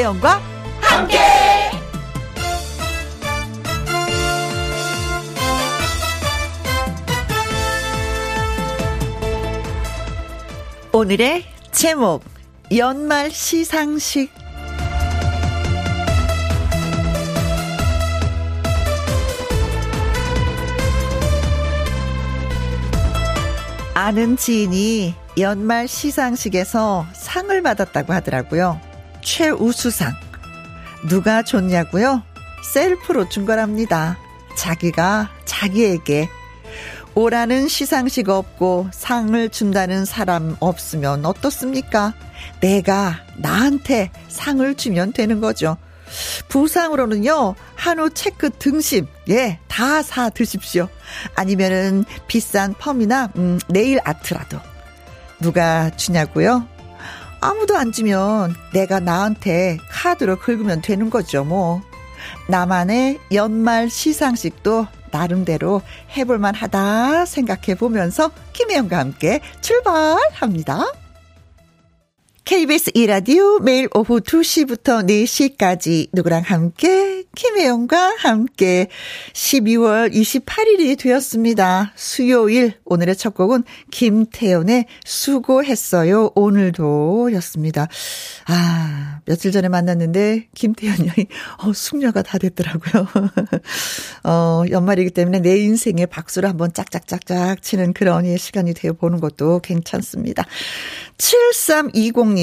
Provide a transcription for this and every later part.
김혜영과 함께. 오늘의 제목 연말 시상식 아는 지인이 연말 시상식에서 상을 받았다고 하더라고요. 최우수상. 누가 줬냐고요? 셀프로 준 거랍니다. 자기가 자기에게 오라는 시상식 없고 상을 준다는 사람 없으면 어떻습니까? 내가 나한테 상을 주면 되는 거죠. 부상으로는요, 한우 체크 등심, 예, 다 사 드십시오. 아니면은 비싼 펌이나, 음, 네일 아트라도. 누가 주냐고요? 아무도 안 주면 내가 나한테 카드로 긁으면 되는 거죠, 뭐. 나만의 연말 시상식도 나름대로 해볼만 하다 생각해 보면서 김혜영과 함께 출발합니다. KBS 이라디오 매일 오후 2시부터 4시까지 누구랑 함께 김혜영과 함께 12월 28일이 되었습니다. 수요일 오늘의 첫 곡은 김태연의 수고했어요. 오늘도 였습니다. 아, 며칠 전에 만났는데 김태연 양이 어, 숙녀가 다 됐더라고요. 어, 연말이기 때문에 내 인생에 박수를 한번 짝짝짝짝 치는 그런 시간이 되어 보는 것도 괜찮습니다. 7320님,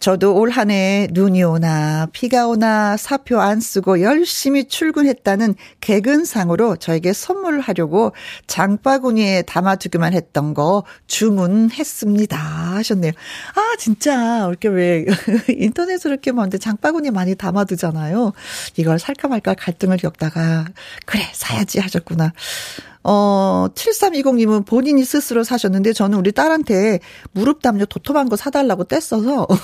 저도 올 한 해 눈이 오나 비가 오나 사표 안 쓰고 열심히 출근했다는 개근상으로 저에게 선물하려고 장바구니에 담아두기만 했던 거 주문했습니다. 하셨네요. 아, 진짜, 이렇게 왜, 인터넷으로 이렇게 뭔데 장바구니 많이 담아두잖아요. 이걸 살까 말까 갈등을 겪다가, 그래, 사야지 하셨구나. 어, 7320님은 본인이 스스로 사셨는데 저는 우리 딸한테 무릎 담요 도톰한 거 사달라고 뗐어서.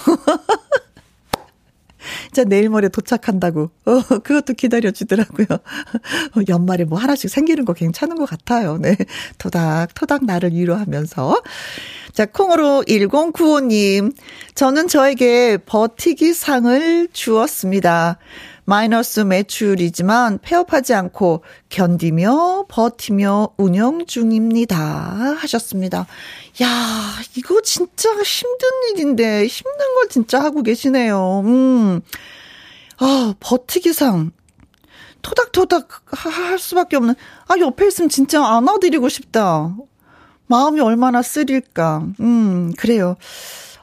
자, 내일 모레 도착한다고. 어, 그것도 기다려주더라고요. 어, 연말에 뭐 하나씩 생기는 거 괜찮은 것 같아요. 네. 토닥, 토닥 나를 위로하면서. 자, 콩으로 1095님. 저는 저에게 버티기 상을 주었습니다. 마이너스 매출이지만 폐업하지 않고 견디며 버티며 운영 중입니다. 하셨습니다. 야, 이거 진짜 힘든 일인데 힘든 걸 진짜 하고 계시네요. 음. 아, 버티기상. 토닥토닥 할 수밖에 없는. 아, 옆에 있으면 진짜 안아드리고 싶다. 마음이 얼마나 쓰릴까. 음, 그래요.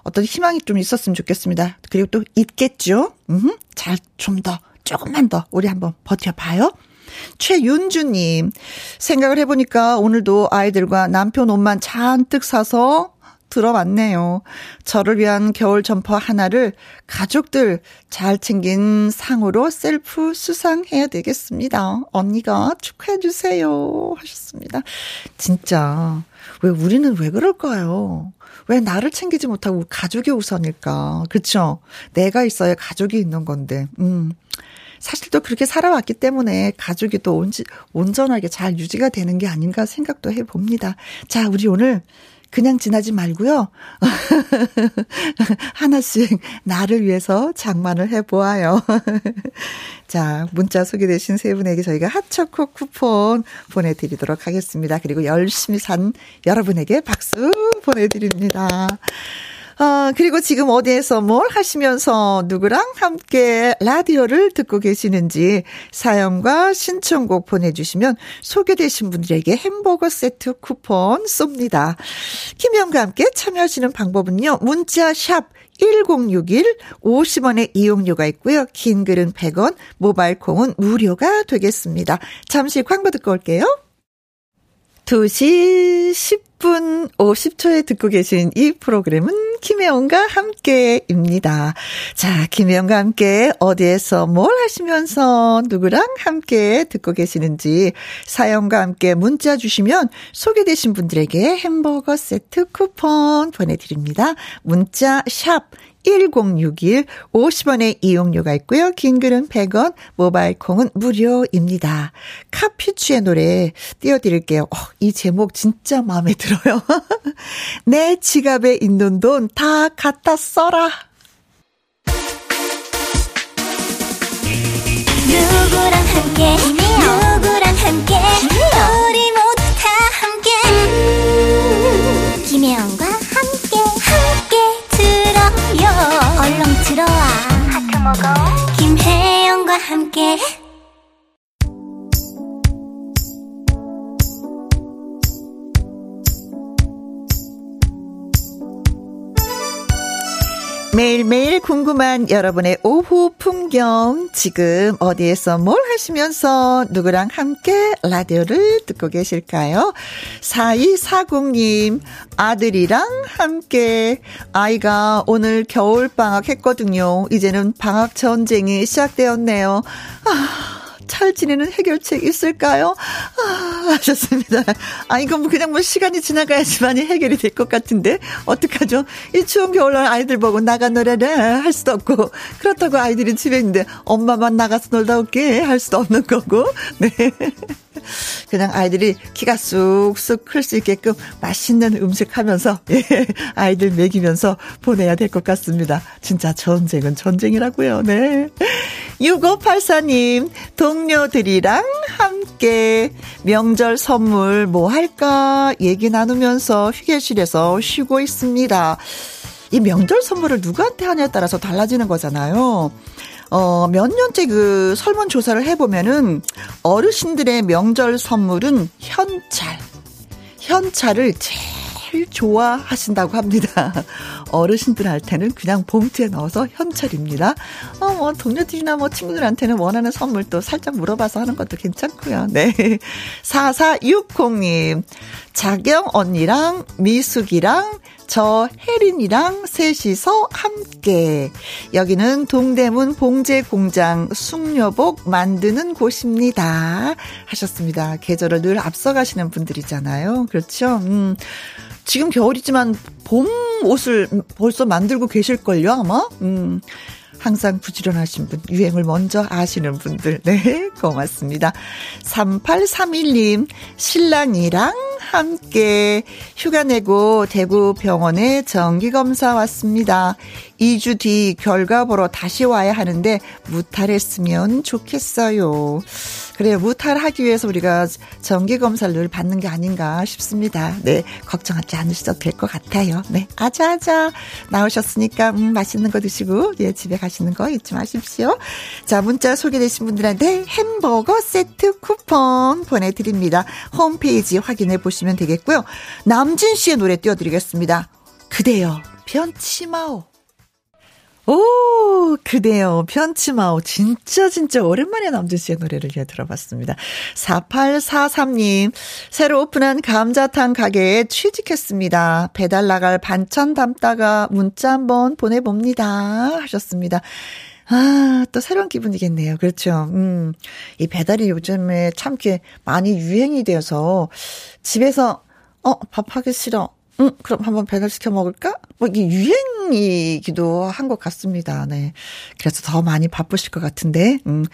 어떤 희망이 좀 있었으면 좋겠습니다. 그리고 또 있겠죠? 음, 잘, 좀 더, 조금만 더, 우리 한번 버텨봐요. 최윤주님, 생각을 해보니까 오늘도 아이들과 남편 옷만 잔뜩 사서 들어왔네요. 저를 위한 겨울 점퍼 하나를 가족들 잘 챙긴 상으로 셀프 수상해야 되겠습니다. 언니가 축하해주세요. 하셨습니다. 진짜, 왜 우리는 왜 그럴까요? 왜 나를 챙기지 못하고 가족이 우선일까? 그쵸? 내가 있어야 가족이 있는 건데, 음. 사실 또 그렇게 살아왔기 때문에 가족이 또 온지, 온전하게 잘 유지가 되는 게 아닌가 생각도 해 봅니다. 자, 우리 오늘 그냥 지나지 말고요. 하나씩 나를 위해서 장만을 해보아요. 자, 문자 소개되신 세 분에게 저희가 핫초코 쿠폰 보내드리도록 하겠습니다. 그리고 열심히 산 여러분에게 박수 보내드립니다. 어, 그리고 지금 어디에서 뭘 하시면서 누구랑 함께 라디오를 듣고 계시는지 사연과 신청곡 보내주시면 소개되신 분들에게 햄버거 세트 쿠폰 쏩니다. 김영과 함께 참여하시는 방법은요. 문자 샵 1061, 50원의 이용료가 있고요. 긴 글은 100원, 모바일 콩은 무료가 되겠습니다. 잠시 광고 듣고 올게요. 2시 10분 50초에 듣고 계신 이 프로그램은 김혜영과 함께입니다. 자, 김혜영과 함께 어디에서 뭘 하시면서 누구랑 함께 듣고 계시는지 사연과 함께 문자 주시면 소개되신 분들에게 햄버거 세트 쿠폰 보내드립니다. 문자 샵 1061 50원의 이용료가 있고요. 긴 글은 100원, 모바일 콩은 무료입니다. 카피추의 노래 띄워드릴게요. 어, 이 제목 진짜 마음에 네. 들어요. 내 지갑에 있는 돈 다 갖다 써라. 누구랑 함께 함께 매일매일 궁금한 여러분의 오후 풍경 지금 어디에서 뭘 하시면서 누구랑 함께 라디오를 듣고 계실까요? 4240님 아들이랑 함께 아이가 오늘 겨울방학 했거든요. 이제는 방학 전쟁이 시작되었네요. 아 잘 지내는 해결책 있을까요? 아, 하셨습니다. 아, 이건 뭐 그냥 뭐 시간이 지나가야지만이 해결이 될 것 같은데, 어떡하죠? 이 추운 겨울날 아이들 보고 나가 놀아라 할 수도 없고, 그렇다고 아이들이 집에 있는데 엄마만 나가서 놀다 올게 할 수도 없는 거고, 네. 그냥 아이들이 키가 쑥쑥 클 수 있게끔 맛있는 음식 하면서, 예, 아이들 먹이면서 보내야 될 것 같습니다. 진짜 전쟁은 전쟁이라고요, 네. 6584님, 동료들이랑 함께 명절 선물 뭐 할까 얘기 나누면서 휴게실에서 쉬고 있습니다. 이 명절 선물을 누구한테 하냐에 따라서 달라지는 거잖아요. 어, 몇 년째 그 설문조사를 해보면은 어르신들의 명절 선물은 현찰. 현찰을 제일 좋아하신다고 합니다. 어르신들한테는 그냥 봉투에 넣어서 현찰입니다. 어, 뭐, 동료들이나 뭐 친구들한테는 원하는 선물 또 살짝 물어봐서 하는 것도 괜찮고요. 네. 4460님, 자경 언니랑 미숙이랑 저 혜린이랑 셋이서 함께. 여기는 동대문 봉제 공장 숙녀복 만드는 곳입니다. 하셨습니다. 계절을 늘 앞서가시는 분들이잖아요. 그렇죠? 음. 지금 겨울이지만 봄 옷을 벌써 만들고 계실걸요, 아마? 음. 항상 부지런하신 분, 유행을 먼저 아시는 분들, 네, 고맙습니다. 3831님, 신랑이랑 함께 휴가 내고 대구 병원에 정기검사 왔습니다. 2주 뒤 결과 보러 다시 와야 하는데 무탈했으면 좋겠어요. 그래요. 무탈하기 위해서 우리가 정기 검사를 늘 받는 게 아닌가 싶습니다. 네. 걱정하지 않으셔도 될 것 같아요. 네. 아자아자. 나오셨으니까, 음, 맛있는 거 드시고, 예, 집에 가시는 거 잊지 마십시오. 자, 문자 소개되신 분들한테 햄버거 세트 쿠폰 보내드립니다. 홈페이지 확인해 보시면 되겠고요. 남진 씨의 노래 띄워드리겠습니다. 그대여, 변치 마오. 오, 그대요. 편치마오. 진짜, 진짜 오랜만에 남준 씨의 노래를 예, 들어봤습니다. 4843님, 새로 오픈한 감자탕 가게에 취직했습니다. 배달 나갈 반찬 담다가 문자 한번 보내봅니다. 하셨습니다. 아, 또 새로운 기분이겠네요. 그렇죠. 음, 이 배달이 요즘에 참 이렇게 많이 유행이 되어서 집에서, 어, 밥하기 싫어. 응, 그럼 한번 배달시켜 먹을까? 뭐, 이게 유행이기도 한 것 같습니다. 네. 그래서 더 많이 바쁘실 것 같은데, 음,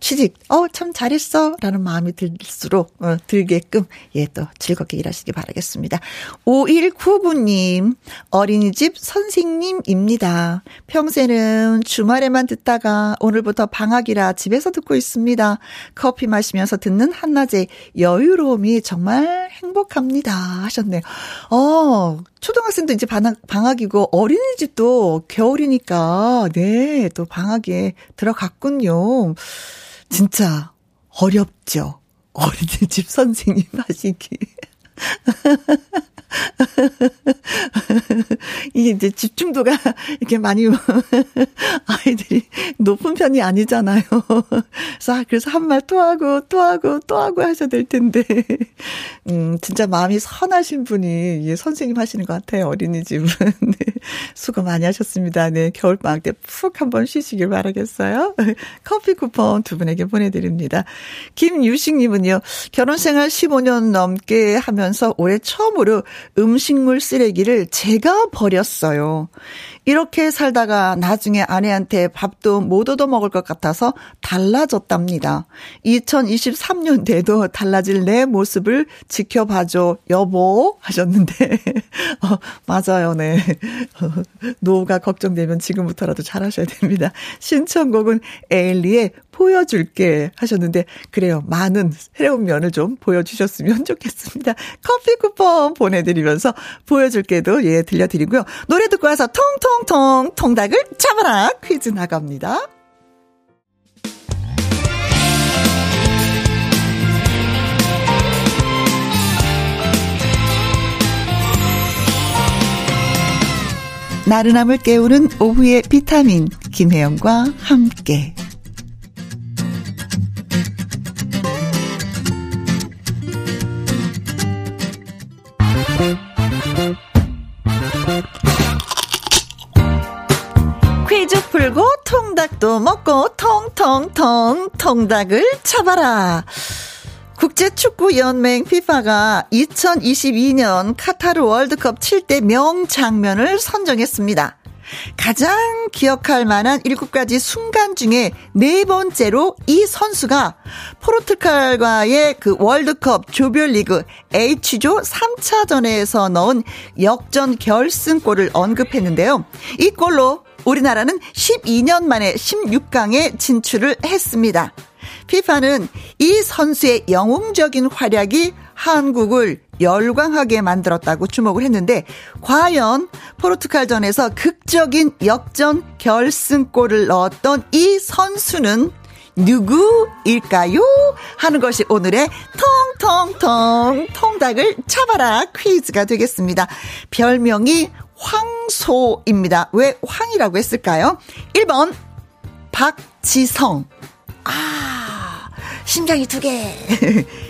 취직, 어, 참 잘했어. 라는 마음이 들수록, 어, 들게끔, 예, 또 즐겁게 일하시기 바라겠습니다. 5199님, 어린이집 선생님입니다. 평소에는 주말에만 듣다가 오늘부터 방학이라 집에서 듣고 있습니다. 커피 마시면서 듣는 한낮의 여유로움이 정말 행복합니다. 하셨네요. 어, 초등학생도 이제 방학, 방학이고 어린이집도 겨울이니까, 네, 또 방학에 들어갔군요. 진짜 어렵죠. 어린이집 선생님 하시기. 이게 이제 집중도가 이렇게 많이 아이들이 높은 편이 아니잖아요. 그래서 그래서 한 말 또 하고 또 하고 또 하고 하셔야 될 텐데. 음, 진짜 마음이 선하신 분이 예, 선생님 하시는 것 같아요. 어린이집은. 네. 수고 많이 하셨습니다. 네. 겨울방학 때 푹 한번 쉬시길 바라겠어요. 커피 쿠폰 두 분에게 보내드립니다. 김유식님은요. 결혼 생활 15년 넘게 하면서 올해 처음으로 음식물 쓰레기를 제가 버렸어요. 이렇게 살다가 나중에 아내한테 밥도 못 얻어 먹을 것 같아서 달라졌답니다. 2023년대도 달라질 내 모습을 지켜봐줘, 여보. 하셨는데, 어, 맞아요, 네. 어, 노후가 걱정되면 지금부터라도 잘하셔야 됩니다. 신청곡은 에일리의 보여줄게 하셨는데 그래요. 많은 새로운 면을 좀 보여주셨으면 좋겠습니다. 커피 쿠폰 보내드리면서 보여줄게도 예 들려드리고요. 노래 듣고 와서 통통통 통닭을 잡아라 퀴즈 나갑니다. 나른함을 깨우는 오후의 비타민 김혜영과 함께 퀴즈 풀고 통닭도 먹고 통통통 통닭을 쳐봐라. 국제축구연맹 피파가 2022년 카타르 월드컵 7대 명장면을 선정했습니다. 가장 기억할 만한 7가지 순간 중에 네 번째로 이 선수가 포르투갈과의 그 월드컵 조별리그 H조 3차전에서 넣은 역전 결승골을 언급했는데요. 이 골로 우리나라는 12년 만에 16강에 진출을 했습니다. 피파는 이 선수의 영웅적인 활약이 한국을 열광하게 만들었다고 주목을 했는데 과연 포르투갈전에서 극적인 역전 결승골을 넣었던 이 선수는 누구일까요? 하는 것이 오늘의 통통통 통닭을 쳐봐라 퀴즈가 되겠습니다. 별명이 황소입니다. 왜 황이라고 했을까요? 1번 박지성. 아, 심장이 두 개.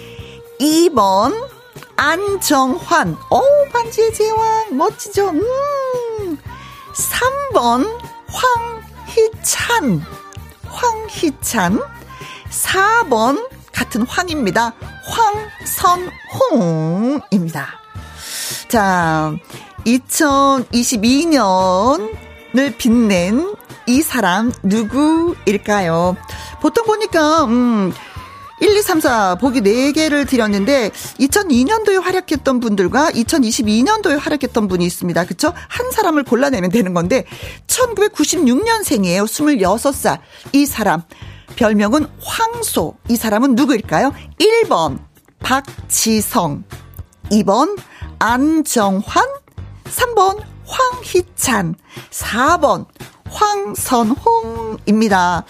2번 안정환. 오, 반지의 제왕. 멋지죠? 음. 3번 황희찬. 황희찬. 4번 같은 황입니다. 황선홍입니다. 자, 2022년을 빛낸 이 사람 누구일까요? 보통 보니까, 음, 1, 2, 3, 4 보기 4개를 드렸는데 2002년도에 활약했던 분들과 2022년도에 활약했던 분이 있습니다. 그쵸? 한 사람을 골라내면 되는 건데 1996년생이에요. 26살. 이 사람. 별명은 황소. 이 사람은 누구일까요? 1번 박지성. 2번 안정환. 3번 황희찬. 4번 황선홍입니다.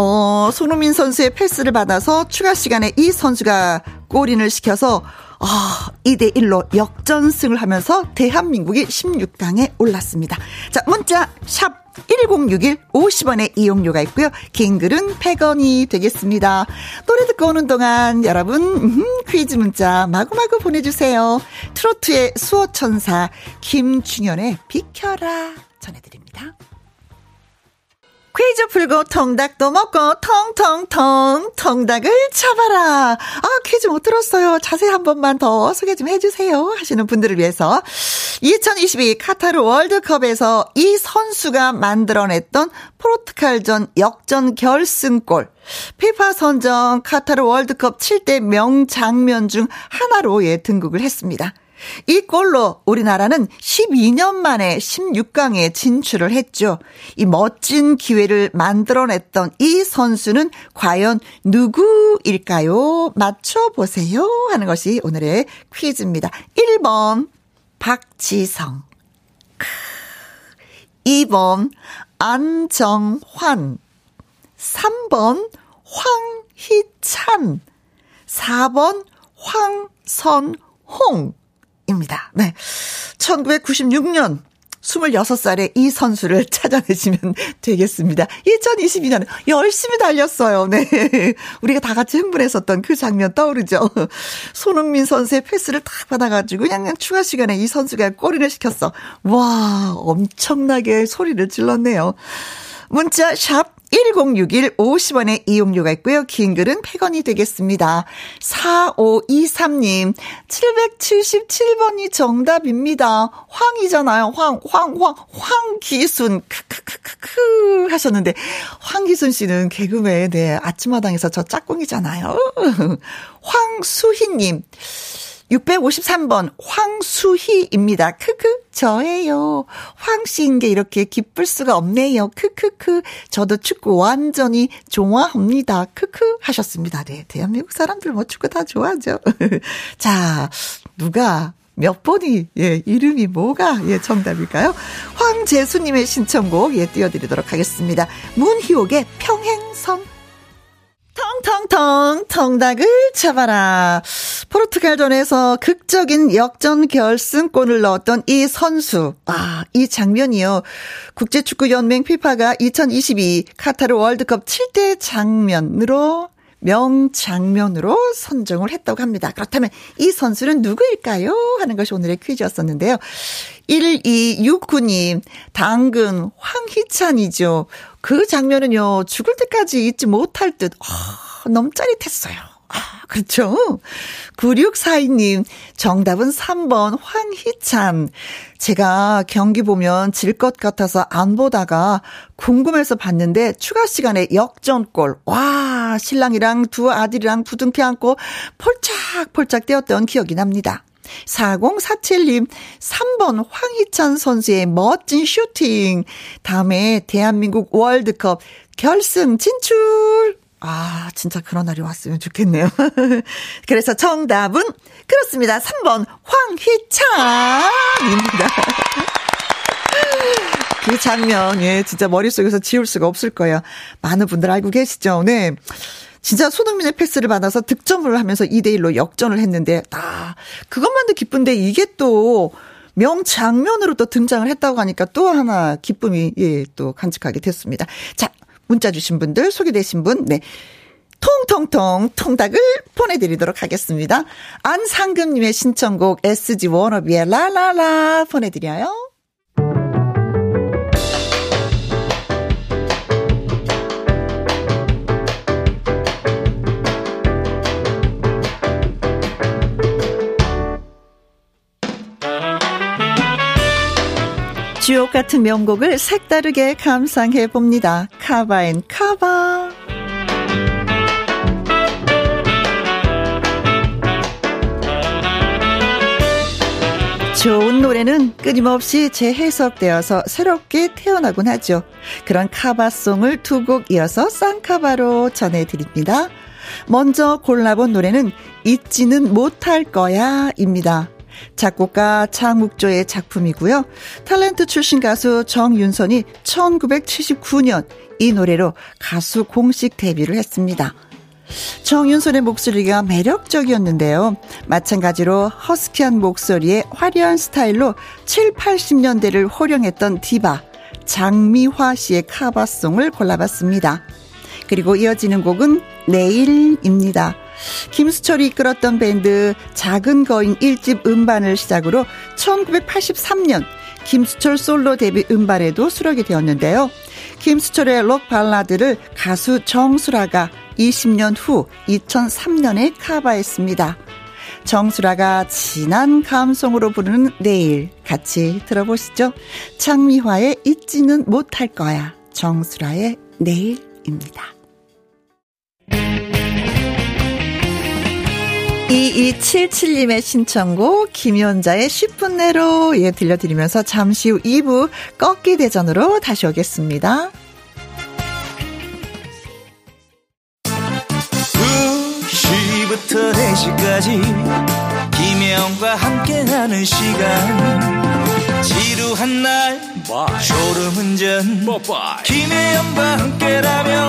어, 손흥민 선수의 패스를 받아서 추가 시간에 이 선수가 골인을 시켜서 아, 2대 1로 역전승을 하면서 대한민국이 16강에 올랐습니다. 자, 문자 샵 1061, 50원의 이용료가 있고요. 긴 글은 100원이 되겠습니다. 노래 듣고 오는 동안 여러분 음, 퀴즈 문자 마구마구 보내주세요. 트로트의 수호천사 김중현의 비켜라 전해드립니다. 퀴즈 풀고 통닭도 먹고 통통통 통닭을 쳐봐라. 아 퀴즈 못 들었어요. 자세히 한 번만 더 소개 좀 해주세요. 하시는 분들을 위해서 2022 카타르 월드컵에서 이 선수가 만들어냈던 포르투갈전 역전 결승골 피파 선정 카타르 월드컵 7대 명장면 중 하나로 예 등극을 했습니다. 이 골로 우리나라는 12년 만에 16강에 진출을 했죠. 이 멋진 기회를 만들어냈던 이 선수는 과연 누구일까요? 맞춰보세요. 하는 것이 오늘의 퀴즈입니다. 1번, 박지성. 2번, 안정환. 3번, 황희찬. 4번, 황선홍. 입니다. 네. 1996년 26살에 이 선수를 찾아내시면 되겠습니다. 2022년 열심히 달렸어요. 네. 우리가 다 같이 흥분했었던 그 장면 떠오르죠. 손흥민 선수의 패스를 딱 받아가지고 그냥, 추가 시간에 이 선수가 골인을 시켰어. 와, 엄청나게 소리를 질렀네요. 문자 샵 1061 50원의 이용료가 있고요. 긴 글은 100원이 되겠습니다. 4523님, 777번이 정답입니다. 황이잖아요. 황, 황, 황, 황기순. 크크크크크 하셨는데, 황기순 씨는 개그맨, 네, 아침마당에서 저 짝꿍이잖아요. 황수희님, 653번 황수희입니다. 크크 저예요. 황씨인 게 이렇게 기쁠 수가 없네요. 크크크 저도 축구 완전히 좋아합니다. 크크 하셨습니다. 네, 대한민국 사람들 뭐 축구 다 좋아하죠. 자, 누가 몇 번이, 예, 이름이 뭐가, 예, 정답일까요? 황재수님의 신청곡, 예, 띄워드리도록 하겠습니다. 문희옥의 평행선. 통 텅텅텅 통닭을 잡아라. 포르투갈전에서 극적인 역전 결승골을 넣었던 이 선수. 아, 이 장면이요. 국제축구연맹 피파가 2022 카타르 월드컵 7대 장면으로 명장면으로 선정을 했다고 합니다. 그렇다면 이 선수는 누구일까요? 하는 것이 오늘의 퀴즈였었는데요. 1269님, 당근 황희찬이죠. 그 장면은요, 죽을 때까지 잊지 못할 듯, 아, 너무 짜릿했어요. 아, 그렇죠. 9642님, 정답은 3번 황희찬. 제가 경기 보면 질 것 같아서 안 보다가 궁금해서 봤는데 추가 시간에 역전골. 와, 신랑이랑 두 아들이랑 부둥켜 안고 폴짝폴짝 뛰었던 기억이 납니다. 4047님, 3번 황희찬 선수의 멋진 슈팅. 다음에 대한민국 월드컵 결승 진출. 아, 진짜 그런 날이 왔으면 좋겠네요. 그래서 정답은 그렇습니다. 3번 황희찬입니다. 그 장면, 예, 진짜 머릿속에서 지울 수가 없을 거예요. 많은 분들 알고 계시죠? 네. 진짜 손흥민의 패스를 받아서 득점을 하면서 2대1로 역전을 했는데, 아, 그것만도 기쁜데 이게 또 명장면으로 또 등장을 했다고 하니까 또 하나 기쁨이, 예, 또 간직하게 됐습니다. 자, 문자 주신 분들 소개되신 분, 네. 통통통 통닭을 보내드리도록 하겠습니다. 안상금님의 신청곡 SG 워너비의 라라라 보내드려요. 주옥 같은 명곡을 색다르게 감상해 봅니다. 카바앤 카바. 좋은 노래는 끊임없이 재해석되어서 새롭게 태어나곤 하죠. 그런 카바송을 두 곡 이어서 쌍카바로 전해드립니다. 먼저 골라본 노래는 잊지는 못할 거야 입니다. 작곡가 장욱조의 작품이고요. 탤런트 출신 가수 정윤선이 1979년 이 노래로 가수 공식 데뷔를 했습니다. 정윤선의 목소리가 매력적이었는데요. 마찬가지로 허스키한 목소리에 화려한 스타일로 7, 80년대를 호령했던 디바 장미화 씨의 카바송을 골라봤습니다. 그리고 이어지는 곡은 내일입니다. 김수철이 이끌었던 밴드 작은 거인 1집 음반을 시작으로 1983년 김수철 솔로 데뷔 음반에도 수록이 되었는데요. 김수철의 록 발라드를 가수 정수라가 20년 후 2003년에 카바했습니다. 정수라가 진한 감성으로 부르는 내일 같이 들어보시죠. 창미화의 잊지는 못할 거야. 정수라의 내일입니다. 2277님의 신청곡 김연자의 10분 내로 예 들려드리면서 잠시 후 2부 꺾기 대전으로 다시 오겠습니다. 2시부터 4시까지 김혜영과 함께하는 시간. 지루한 날 졸음운전. 김혜영과 함께라면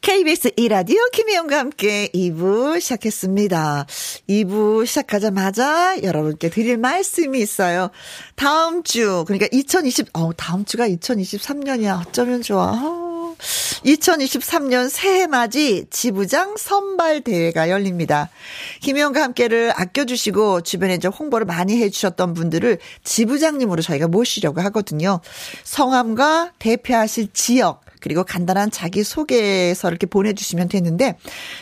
KBS 이라디오 김혜영과 함께 2부 시작했습니다. 2부 시작하자마자 여러분께 드릴 말씀이 있어요. 다음 주, 그러니까 2020, 어, 다음 주가 2023년이야. 어쩌면 좋아. 2023년 새해 맞이 지부장 선발 대회가 열립니다. 김혜영과 함께를 아껴주시고 주변에 이제 홍보를 많이 해주셨던 분들을 지부장님으로 저희가 모시려고 하거든요. 성함과 대표하실 지역, 그리고 간단한 자기 소개서 이렇게 보내주시면 되는데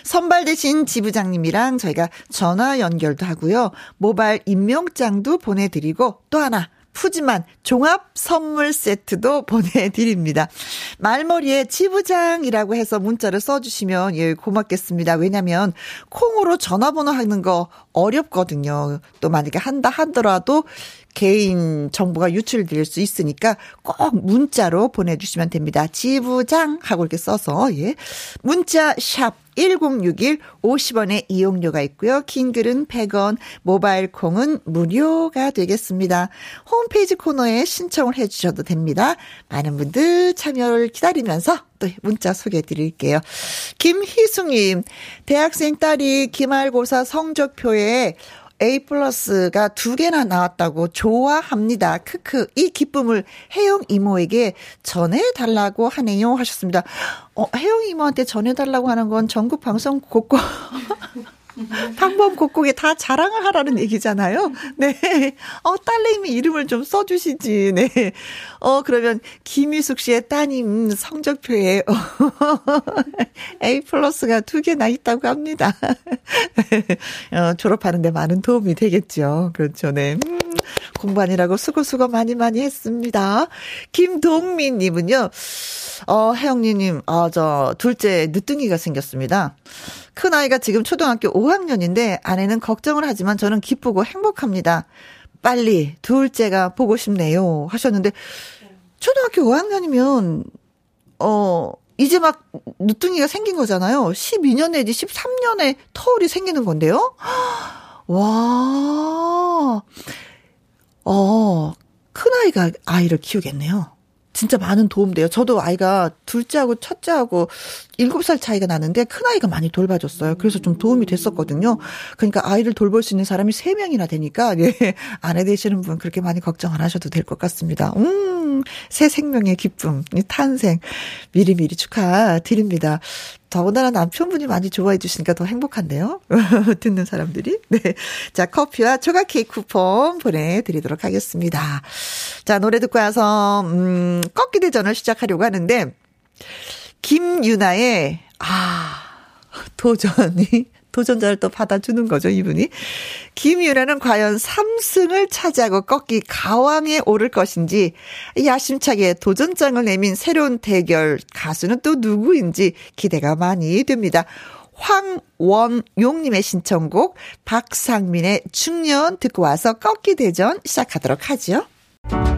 선발되신 지부장님이랑 저희가 전화 연결도 하고요. 모바일 임명장도 보내드리고 또 하나 푸짐한 종합 선물 세트도 보내드립니다. 말머리에 지부장이라고 해서 문자를 써주시면 예 고맙겠습니다. 왜냐면 콩으로 전화번호 하는 거 어렵거든요. 또 만약에 한다 하더라도 개인 정보가 유출될 수 있으니까 꼭 문자로 보내주시면 됩니다. 지부장 하고 이렇게 써서 예 문자 샵 1061 50원의 이용료가 있고요. 긴 글은 100원, 모바일 콩은 무료가 되겠습니다. 홈페이지 코너에 신청을 해 주셔도 됩니다. 많은 분들 참여를 기다리면서 또 문자 소개해 드릴게요. 김희숙님, 대학생 딸이 기말고사 성적표에 A 플러스가 두 개나 나왔다고 좋아합니다. 크크. 이 기쁨을 혜영 이모에게 전해달라고 하네요. 하셨습니다. 어, 혜영 이모한테 전해달라고 하는 건 전국 방송 곳곳. 방범 곡곡에 다 자랑을 하라는 얘기잖아요. 네. 어, 딸내미 이름을 좀 써주시지. 네. 어, 그러면 김희숙 씨의 따님 성적표에 A 플러스가 두 개나 있다고 합니다. 어, 졸업하는데 많은 도움이 되겠죠. 그렇죠. 네. 음, 공부하느라고 수고 수고 많이 많이 했습니다. 김동민 님은요. 어, 혜영님, 아, 저, 둘째 늦둥이가 생겼습니다. 큰 아이가 지금 초등학교 5학년인데 아내는 걱정을 하지만 저는 기쁘고 행복합니다. 빨리 둘째가 보고 싶네요. 하셨는데, 초등학교 5학년이면, 어, 이제 막 늦둥이가 생긴 거잖아요. 12년 내지 13년에 터울이 생기는 건데요. 와, 어, 큰아이가 아이를 키우겠네요. 진짜 많은 도움 돼요. 저도 아이가 둘째하고 첫째하고 일곱 살 차이가 나는데 큰 아이가 많이 돌봐줬어요. 그래서 좀 도움이 됐었거든요. 그러니까 아이를 돌볼 수 있는 사람이 세 명이나 되니까 예, 아내 되시는 분 그렇게 많이 걱정 안 하셔도 될 것 같습니다. 음, 새 생명의 기쁨, 탄생 미리미리 축하드립니다. 더군다나 남편분이 많이 좋아해 주시니까 더 행복한데요. 듣는 사람들이. 네. 자, 커피와 조각 케이크 쿠폰 보내드리도록 하겠습니다. 자, 노래 듣고 와서, 음, 꺾기 대전을 시작하려고 하는데, 김유나의, 아, 도전이 도전자를 또 받아주는 거죠, 이분이. 김유라는 과연 3승을 차지하고 꺾기 가왕에 오를 것인지, 야심차게 도전장을 내민 새로운 대결 가수는 또 누구인지 기대가 많이 됩니다. 황원용님의 신청곡 박상민의 중년 듣고 와서 꺾기 대전 시작하도록. 김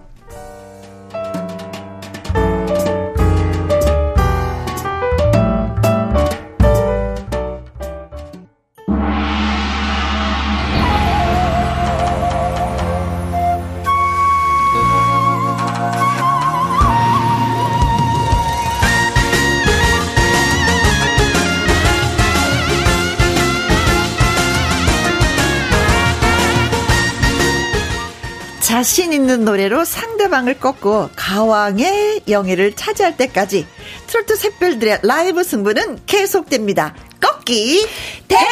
자신 있는 노래로 상대방을 꺾고 가왕의 영예를 차지할 때까지 트로트 샛별들의 라이브 승부는 계속됩니다. 꺾기 대전!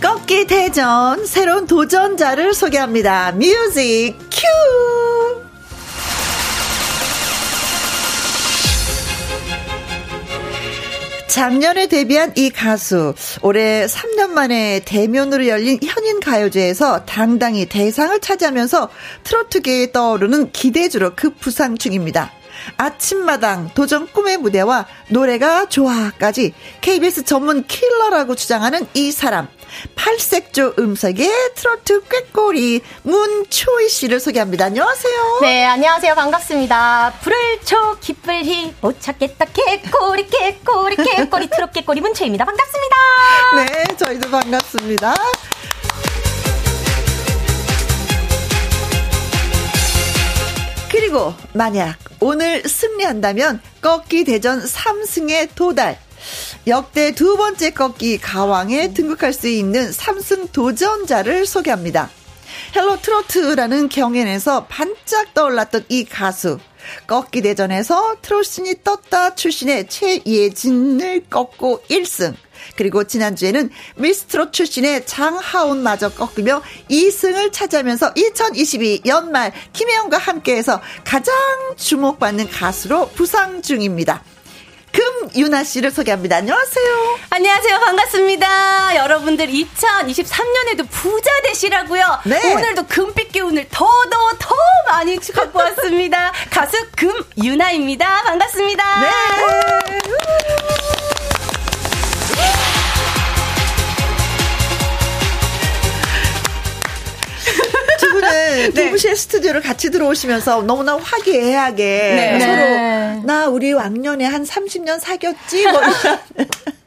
꺾기 대전 새로운 도전자를 소개합니다. music cue! 작년에 데뷔한 이 가수 올해 3년 만에 대면으로 열린 현인 가요제에서 당당히 대상을 차지하면서 트로트계에 떠오르는 기대주로 급부상 중입니다. 아침마당 도전 꿈의 무대와 노래가 좋아까지 KBS 전문 킬러라고 주장하는 이 사람. 팔색조 음색의 트로트 꾀꼬리 문초희 씨를 소개합니다. 안녕하세요. 네, 안녕하세요. 반갑습니다. 불을 초 기쁠 희못 찾겠다 개꼬리 개꼬리 개꼬리 트롯 개꼬리 문초희입니다. 반갑습니다. 네, 저희도 반갑습니다. 그리고 만약 오늘 승리한다면 꺾기 대전 3승에 도달. 역대 두 번째 꺾기 가왕에 등극할 수 있는 3승 도전자를 소개합니다. 헬로 트로트라는 경연에서 반짝 떠올랐던 이 가수. 꺾기 대전에서 트롯신이 떴다 출신의 최예진을 꺾고 1승. 그리고 지난주에는 미스트롯 출신의 장하온마저 꺾으며 2승을 차지하면서 2022 연말 김혜영과 함께해서 가장 주목받는 가수로 부상 중입니다. 금윤아 씨를 소개합니다. 안녕하세요. 안녕하세요. 반갑습니다. 여러분들 2023년에도 부자 되시라고요. 네. 오늘도 금빛 기운을 더더 더 많이 갖고 왔습니다. 가수 금유나입니다. 반갑습니다. 네. 분은 네. 스튜디오를 같이 들어오시면서 너무나 화기애애하게 네. 서로 네. 나 우리 왕년에 한 30년 사귀었지 뭐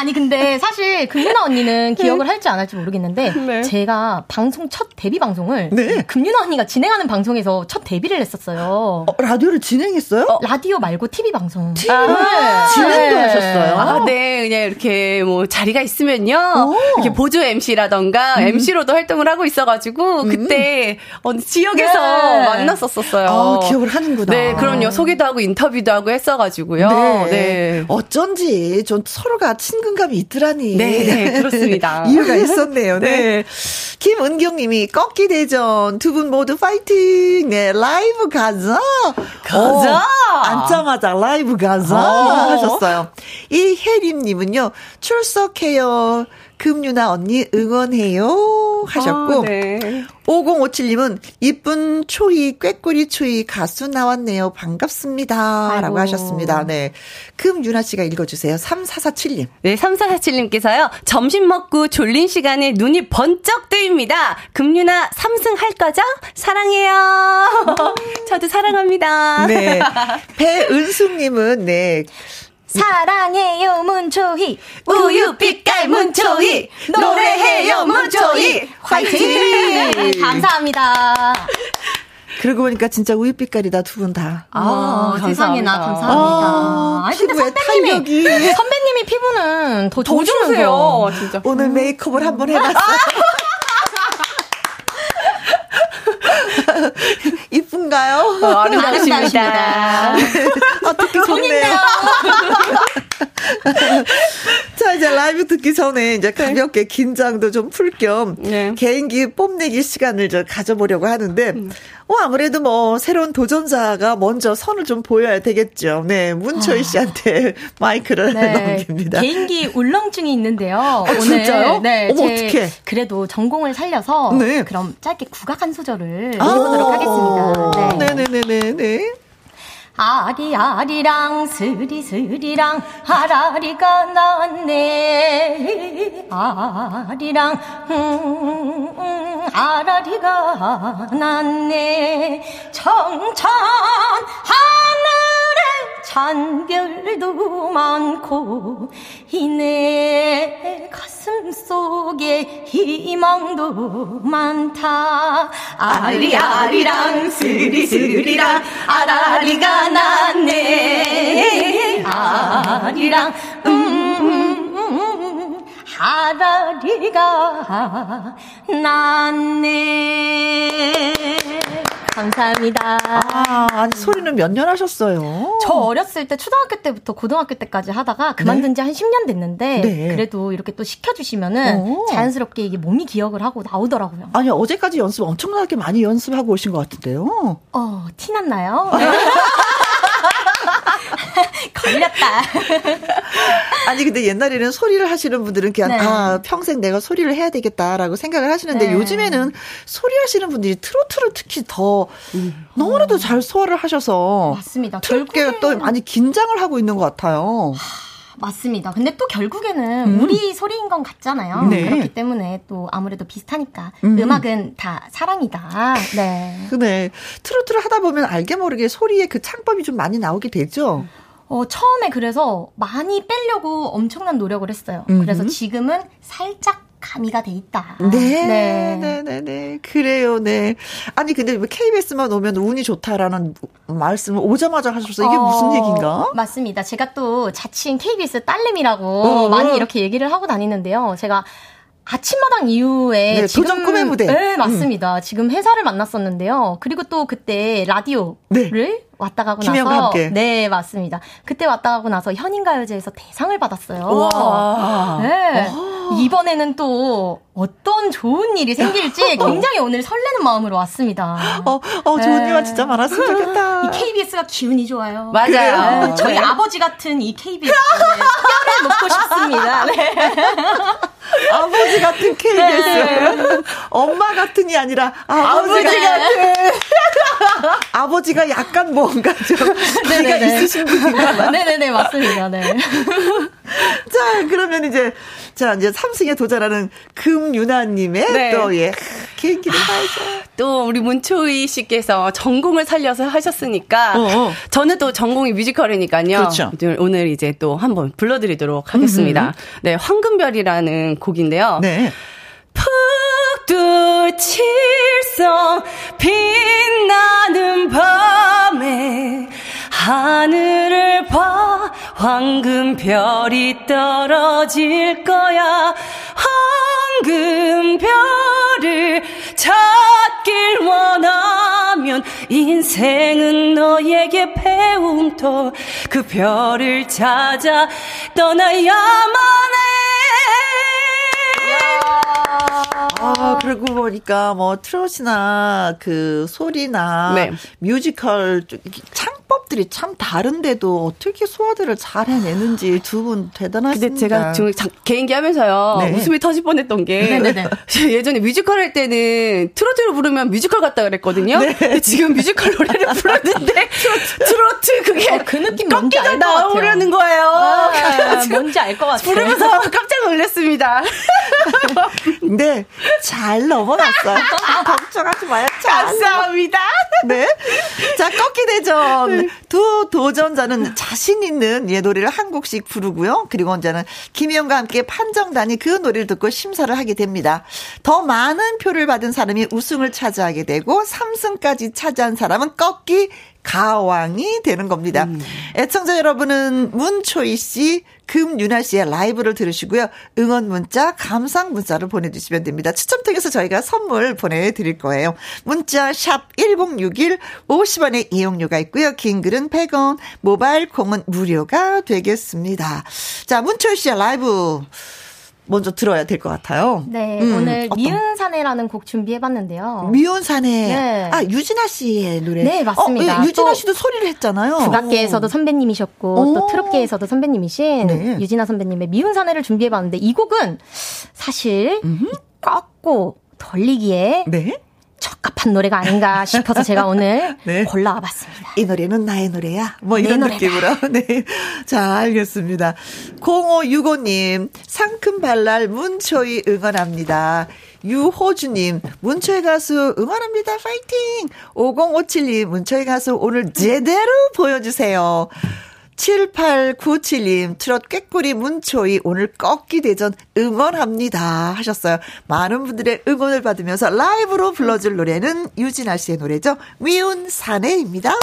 아니 근데 사실 금윤아 언니는 기억을 할지 안 할지 모르겠는데 네. 제가 방송 첫 데뷔 방송을 네. 금윤아 언니가 진행하는 방송에서 첫 데뷔를 했었어요. 어, 라디오를 진행했어요? 어, 라디오 말고 TV 방송. TV 아, 네. 진행도 하셨어요. 아, 네, 그냥 이렇게 뭐 자리가 있으면요, 오. 이렇게 보조 MC라던가 음. MC로도 활동을 하고 있어가지고 음. 그때 어느 지역에서 네. 만났었었어요. 아, 기억을 하는구나. 네, 그럼요. 소개도 하고 인터뷰도 하고 했어가지고요. 네. 네. 어쩐지 좀 서로가 친 근감이 있더라니. 네, 네 그렇습니다. 이유가 있었네요. 네. 네. 김은경 님이 꺾기 대전 두 분 모두 파이팅. 네, 라이브 가자. 가자. 어, 앉자마자 라이브 가자 어. 하셨어요. 이혜림 님은요. 출석해요. 금유나 언니 응원해요 하셨고 아, 네. 5057님은 이쁜 초이 꾀꼬리 초이 가수 나왔네요. 반갑습니다. 아이고. 라고 하셨습니다. 네. 금유나 씨가 읽어주세요. 3447님. 네, 3447님께서요. 점심 먹고 졸린 시간에 눈이 번쩍 뜨입니다. 금유나 3승 할 거죠? 사랑해요. 저도 사랑합니다. 네. 배은숙님은 네. 사랑해요 문초희 우유 빛깔 문초희 노래해요 문초희 화이팅 감사합니다 그러고 보니까 진짜 우유 빛깔이다 두 분 다. 아, 아 세상에나 감사합니다. 아, 아니 근데 선배님이 탄력이. 선배님이 피부는 더, 더 좋으세요. 진짜. 오늘 메이크업을 한번 해봤어. 이쁜가요? 어, 아름다우십니다. 아, 듣기 좋네요. 라이브 듣기 전에 이제 네. 가볍게 긴장도 좀 풀겸 네. 개인기 뽐내기 시간을 좀 가져보려고 하는데, 음. 어, 아무래도 뭐, 새로운 도전자가 먼저 선을 좀 보여야 되겠죠. 네, 문초희 아. 씨한테 마이크를 네. 넘깁니다. 개인기 울렁증이 있는데요. 어, 오늘. 진짜요? 네. 어머, 어떡해. 그래도 전공을 살려서. 네. 그럼 짧게 국악 한 소절을 아. 해보도록 하겠습니다. 네. 네네네네. 네. 아리아리랑 스리스리랑 아라리가 났네 아리랑 음, 음, 아라리가 났네 청천 하늘에 잔별도 많고 이내 가슴 속에 희망도 많다 아리아리랑 스리스리랑 아라리가 났네 아리랑 음, 음, 음 차라리가 낫네. 감사합니다. 아, 아니, 소리는 몇 년 하셨어요? 저 어렸을 때 초등학교 때부터 고등학교 때까지 하다가 그만둔 지한 10년 됐는데 네. 그래도 이렇게 또 시켜주시면은 오. 자연스럽게 이게 몸이 기억을 하고 나오더라고요. 아니, 어제까지 연습 엄청나게 많이 연습하고 오신 것 같은데요? 어, 티 났나요? 걸렸다. 아니 근데 옛날에는 소리를 하시는 분들은 그냥 네. 아 평생 내가 소리를 해야 되겠다라고 생각을 하시는데 네. 요즘에는 소리 하시는 분들이 트로트를 특히 더 음. 너무나도 잘 소화를 하셔서 맞습니다. 결국에 또 많이 긴장을 하고 있는 것 같아요. 맞습니다. 근데 또 결국에는 음. 우리 소리인 건 같잖아요. 네. 그렇기 때문에 또 아무래도 비슷하니까 음. 악은다 사랑이다. 네. 네. 트로트를 하다 보면 알게 모르게 소리의 그 창법이 좀 많이 나오게 되죠. 어, 처음에 그래서 많이 빼려고 엄청난 노력을 했어요. 음흠. 그래서 지금은 살짝 가미가 돼 있다. 네, 네, 네, 네, 네. 그래요, 네. 아니 근데 KBS만 오면 운이 좋다라는 말씀을 오자마자 하셔서 이게 어, 무슨 얘기인가? 맞습니다. 제가 또 자칭 KBS 딸내미라고 어, 많이 이렇게 얘기를 하고 다니는데요. 제가 아침마당 이후에 네, 지금 도전 꿈의 무대. 네, 맞습니다. 음. 지금 회사를 만났었는데요. 그리고 또 그때 라디오를 네. 왔다 가고 나서 함께. 네 맞습니다. 그때 왔다 가고 나서 현인가요제에서 대상을 받았어요. 와. 네. 와. 이번에는 또 어떤 좋은 일이 생길지 어. 굉장히 오늘 설레는 마음으로 왔습니다. 어, 어 좋은 네. 일만 진짜 많았으면 좋겠다. 이 KBS가 기운이 좋아요. 맞아요. 네. 저희 네. 아버지 같은 이 KBS 뼈를 먹고 싶습니다. 네. 아버지 같은 KBS. 네. 엄마 같은이 아니라 아버지, 아버지 같은. 아버지가 약간 뭔가 좀 네가 있으신 분인가 봐. 네네네 맞습니다. 네. 자 그러면 이제 자 이제 삼승에 도전하는 금유나님의 네. 또 예 개인기를 봐야죠. 또 우리 문초희 씨께서 전공을 살려서 하셨으니까 어어. 저는 또 전공이 뮤지컬이니까요. 그렇죠. 오늘 이제 또 한번 불러드리도록 하겠습니다. 음흠. 네 황금별이라는 곡인데요. 네. 푹두 칠성 빛나는 밤에 하늘을 봐 황금 별이 떨어질 거야 황금 별을 찾길 원하면 인생은 너에게 배움터 그 별을 찾아 떠나야만 해 아, 그러고 보니까 뭐 트롯이나 그 소리나 네. 뮤지컬 창법들이 참 다른데도 어떻게 소화들을 잘 해내는지 두 분 대단하십니다. 근데 제가 지금 개인기 하면서요. 네. 웃음이 터질 뻔했던 게 네네네. 예전에 뮤지컬 할 때는 트로트를 부르면 뮤지컬 같다 그랬거든요. 네. 지금 뮤지컬 노래를 부르는데 트로트 그게 어, 그 느낌 뭔지 알것 나오려는 거예요. 아, 뭔지 알 것 같아요. 부르면서 깜짝 놀랐습니다. 네. 잘 넘어갔어요. 걱정하지 마요. 잘 감사합니다. 네. 자, 꺾기 대전. 두 도전자는 자신 있는 예 노래를 한 곡씩 부르고요. 그리고 언제는 김희영과 함께 판정단이 그 노래를 듣고 심사를 하게 됩니다. 더 많은 표를 받은 사람이 우승을 차지하게 되고 3승까지 차지한 사람은 꺾기 가왕이 되는 겁니다. 음. 애청자 여러분은 문초희 씨, 금윤아 씨의 라이브를 들으시고요. 응원 문자, 감상 문자를 보내주시면 됩니다. 추첨 통해서 저희가 선물 보내드릴 거예요. 문자 샵 1061, 50원의 이용료가 있고요. 긴 글은 100원, 모바일 콩은 무료가 되겠습니다. 자, 문초희 씨의 라이브. 먼저 들어야 될 것 같아요. 네, 음, 오늘 어떤? 미운 사내라는 곡 준비해봤는데요. 미운 사내. 네. 아 유진아 씨의 노래. 네, 맞습니다. 어, 예, 유진아 씨도 소리를 했잖아요. 국악계에서도 선배님이셨고 오. 또 트롯계에서도 선배님이신 네. 유진아 선배님의 미운 사내를 준비해봤는데 이 곡은 사실. 꺾고 돌리기에 네? 적합한 노래가 아닌가 싶어서 제가 오늘 네. 골라와 봤습니다. 이 노래는 나의 노래야. 뭐 이런 느낌으로. 네. 자, 알겠습니다. 0565님, 상큼 발랄 문초희 응원합니다. 유호주님, 문초희 가수 응원합니다. 파이팅! 5057님, 문초희 가수 오늘 제대로 보여주세요. 7897님, 트롯 꾀꼬리 문초이 오늘 꺾기 대전 응원합니다. 하셨어요. 많은 분들의 응원을 받으면서 라이브로 불러줄 노래는 유진아 씨의 노래죠. 미운 사내입니다.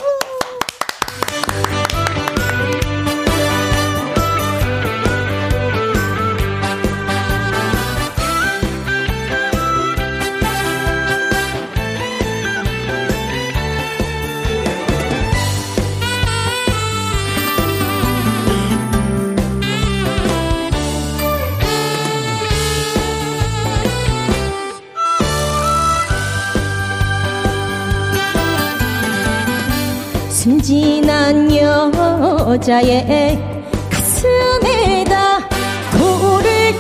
순진한 여자의 가슴에다 돌을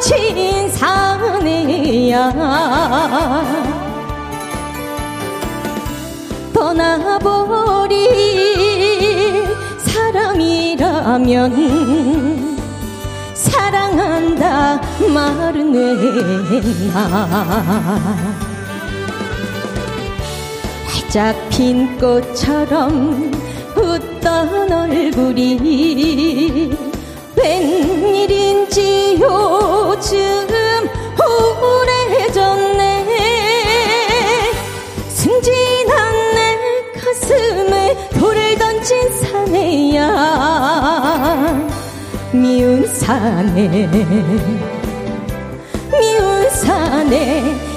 던진 사내야. 떠나버릴 사람이라면 사랑한다 말은 했나 잡힌 꽃처럼 웃던 얼굴이 웬일인지 요즘 우울해졌네. 승진한 내 가슴에 돌을 던진 사내야. 미운 사내 미운 사내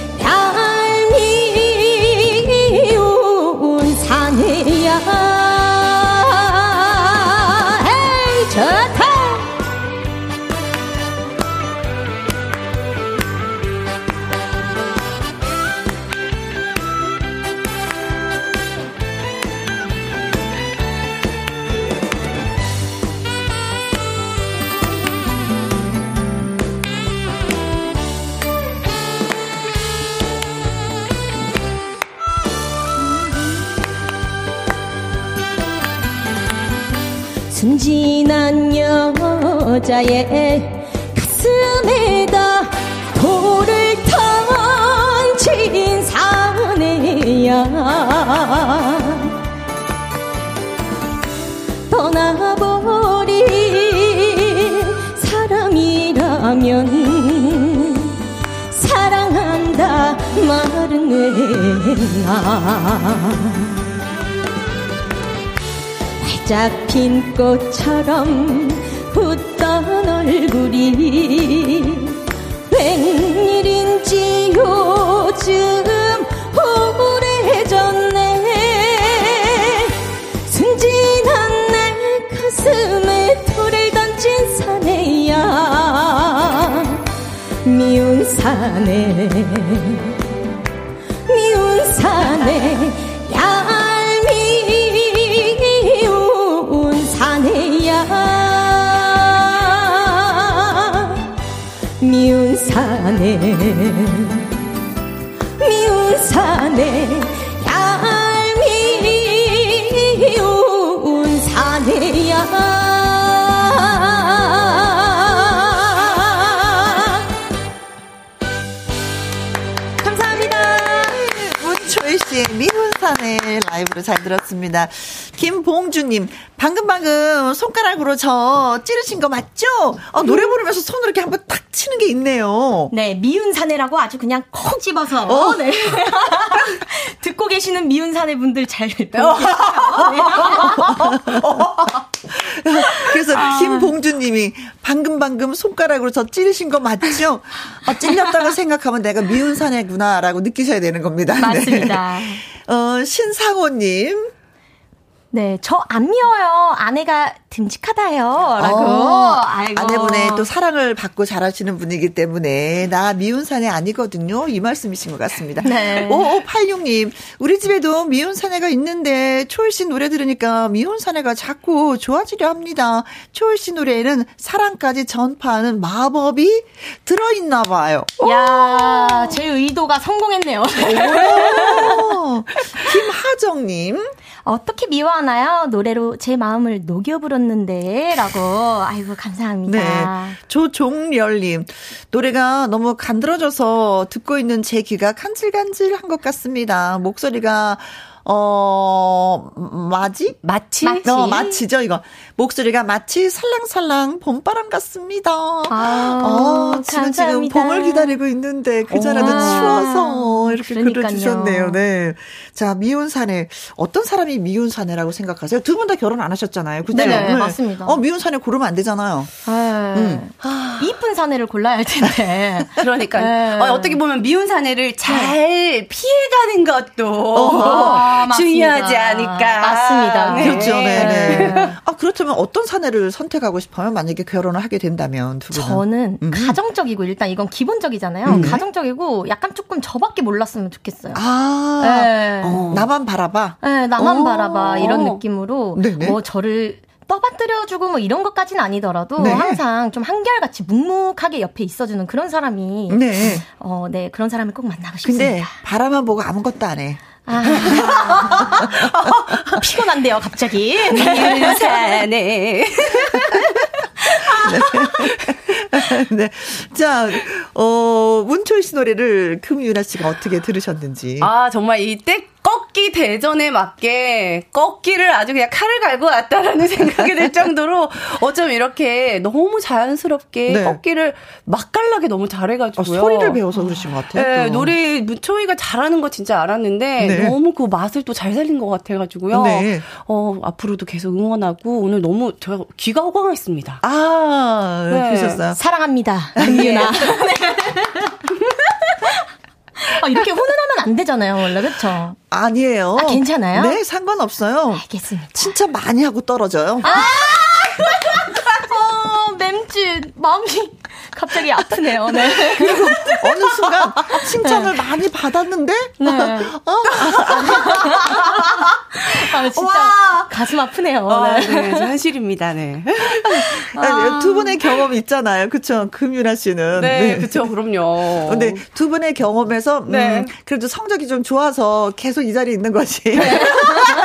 순 진한 여자의 가슴에다 돌을 던진 사내야. 떠나버린 사람이라면 사랑한다 말은 했나 잡힌 꽃처럼 웃던 얼굴이 웬일인지 요즘 우울해졌네. 순진한 내 가슴에 돌을 던진 사내야. 미운 사내 미운 사내 미운 사내 미운 사내 얄미운 사내야 미운 산 의 라이브로 잘 들었습니다. 김봉주님, 방금 방금 손가락으로 저 찌르신 거 맞죠? 어, 노래 부르면서 손으로 이렇게 한번 탁 치는 게 있네요. 네, 미운 사내라고 아주 그냥 콕 집어서. 어, 네. 듣고 계시는 미운 사내 분들 잘 보고? 네. 그래서 아. 김봉주님이 방금 방금 손가락으로 저 찌르신 거 맞죠? 어, 찔렸다고 생각하면 내가 미운 사내구나라고 느끼셔야 되는 겁니다. 네. 맞습니다. 네. 어, 신 상호님. 네, 저 안 미워요. 아내가 듬직하다요. 라고. 어, 아내분의 또 사랑을 받고 자라시는 분이기 때문에 나 미운 사내 아니거든요. 이 말씀이신 것 같습니다. 네. 5586님, 우리 집에도 미운 사내가 있는데 초일 씨 노래 들으니까 미운 사내가 자꾸 좋아지려 합니다. 초일 씨 노래에는 사랑까지 전파하는 마법이 들어있나 봐요. 야, 제 의도가 성공했네요. 김하정님. 어떻게 미워하나요? 노래로 제 마음을 녹여 불었는데 라고 아이고 감사합니다. 네. 조종렬님 노래가 너무 간드러져서 듣고 있는 제 귀가 간질간질한 것 같습니다. 목소리가 어, 마지? 마치? 마치. 어, 마치죠, 이거. 목소리가 마치 살랑살랑 봄바람 같습니다. 아, 어, 지금 지금 봄을 기다리고 있는데 그전에도 추워서 이렇게 그러니까요. 글을 주셨네요. 네. 자, 미운 사내. 어떤 사람이 미운 사내라고 생각하세요? 두 분 다 결혼 안 하셨잖아요. 그죠? 네, 네, 맞습니다. 어, 미운 사내 고르면 안 되잖아요. 네. 음. 이쁜 사내를 골라야 할 텐데. 그러니까 네. 어, 떻게 보면 미운 사내를 잘 피해가는 것도 어. 아, 중요하지 않을까. 맞습니다. 네. 그렇죠. 네, 네. 아, 그렇다면 어떤 사내를 선택하고 싶어요? 만약에 결혼을 하게 된다면 두 분은. 저는 음. 가정 적이고 일단 이건 기본적이잖아요. 음. 가정적이고 약간 조금 저밖에 몰랐으면 좋겠어요. 아, 네. 어, 나만 바라봐. 네, 나만 오. 바라봐 이런 느낌으로 네네. 뭐 저를 떠받들여주고 뭐 이런 것까지는 아니더라도 네. 항상 좀 한결같이 묵묵하게 옆에 있어주는 그런 사람이 네. 어, 네 그런 사람을 꼭 만나고 싶습니다. 근데 바라만 보고 아무것도 안 해. 아. 피곤한데요, 갑자기. 사네. 네. 네. 자, 어, 문철 씨 노래를 금유나 씨가 어떻게 들으셨는지. 아, 정말 이때 꺾기 대전에 맞게 꺾기를 아주 그냥 칼을 갈고 왔다라는 생각이 들 정도로 어쩜 이렇게 너무 자연스럽게 네. 꺾기를 맛깔나게 너무 잘해가지고요. 아, 소리를 배워서 그러신 것 같아요. 네, 노래 문초이가 잘하는 거 진짜 알았는데 네. 너무 그 맛을 또 잘 살린 것 같아가지고요. 네. 어 앞으로도 계속 응원하고 오늘 너무 저 귀가 호강했습니다. 아 네. 그러셨어요. 사랑합니다, 은유나. 아, 이렇게 훈훈하면 안 되잖아요, 원래 그렇죠? 아니에요. 아, 괜찮아요? 네, 상관없어요. 알겠습니다. 진짜 많이 하고 떨어져요. 아! 어, 맴짓 마음이 갑자기 아프네요. 네. 그리고 어느 순간 칭찬을 네. 많이 받았는데 네. 어? 아, 진짜 와. 가슴 아프네요. 아, 네. 네, 현실입니다. 네. 아. 두 분의 경험 있잖아요. 그쵸? 금유라 씨는. 네, 네. 그쵸. 그럼요. 근데 두 분의 경험에서 음, 네. 그래도 성적이 좀 좋아서 계속 이 자리에 있는 거지. 네.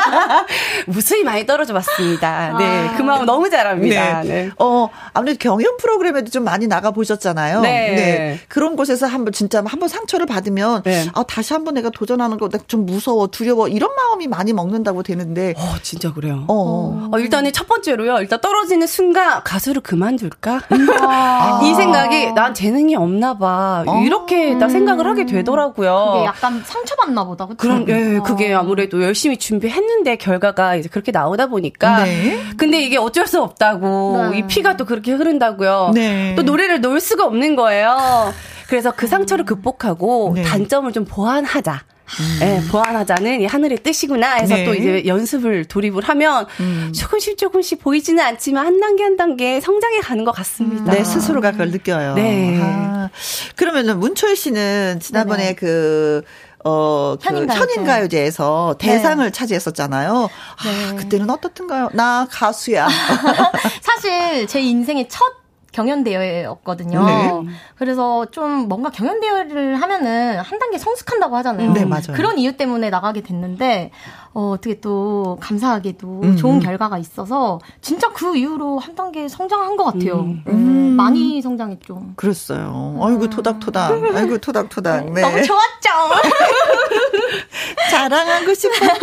무수히 많이 떨어져 봤습니다. 네. 아. 그 마음 너무 잘합니다. 네. 네. 어, 아무래도 경연 프로그램에도 좀 많이 나가 보셨잖아요. 네. 네. 그런 곳에서 한번 진짜 한번 상처를 받으면 네. 아, 다시 한번 내가 도전하는 거 좀 무서워, 두려워 이런 마음이 많이 먹는다고 되는 데. 어, 진짜 그래요. 어. 어 일단은 첫 번째로요. 일단 떨어지는 순간 가수를 그만둘까? 아. 이 생각이 난 재능이 없나 봐. 어. 이렇게 딱 생각을 하게 되더라고요. 그게 약간 상처받나 보다. 그쵸? 그런 예, 그게 아무래도 열심히 준비했는데 결과가 이제 그렇게 나오다 보니까 네. 근데 이게 어쩔 수 없다고. 네. 이 피가 또 그렇게 흐른다고요. 네. 또 노래를 놓을 수가 없는 거예요. 그래서 그 상처를 극복하고 네. 단점을 좀 보완하자. 음. 네, 보완하자는 이 하늘의 뜻이구나 해서 네. 또 이제 연습을 돌입을 하면 음. 조금씩 조금씩 보이지는 않지만 한 단계 한 단계 성장해 가는 것 같습니다. 네, 스스로가 그걸 느껴요. 네. 아. 그러면은 문초희 씨는 지난번에 네네. 그 어, 그 현인가요제. 에서 네. 대상을 네. 차지했었잖아요. 아, 네. 아, 그때는 어떻던가요? 나 가수야. 사실 제 인생의 첫 경연대회였거든요. 네. 그래서 좀 뭔가 경연대회를 하면은 한 단계 성숙한다고 하잖아요. 네, 맞아요. 그런 이유 때문에 나가게 됐는데, 어, 어떻게 또 감사하게도 음. 좋은 결과가 있어서 진짜 그 이후로 한 단계 성장한 것 같아요. 음. 음. 많이 성장했죠. 그랬어요. 아이고, 토닥토닥. 아이고, 토닥토닥. 네. 너무 좋았죠? 자랑하고 싶었죠.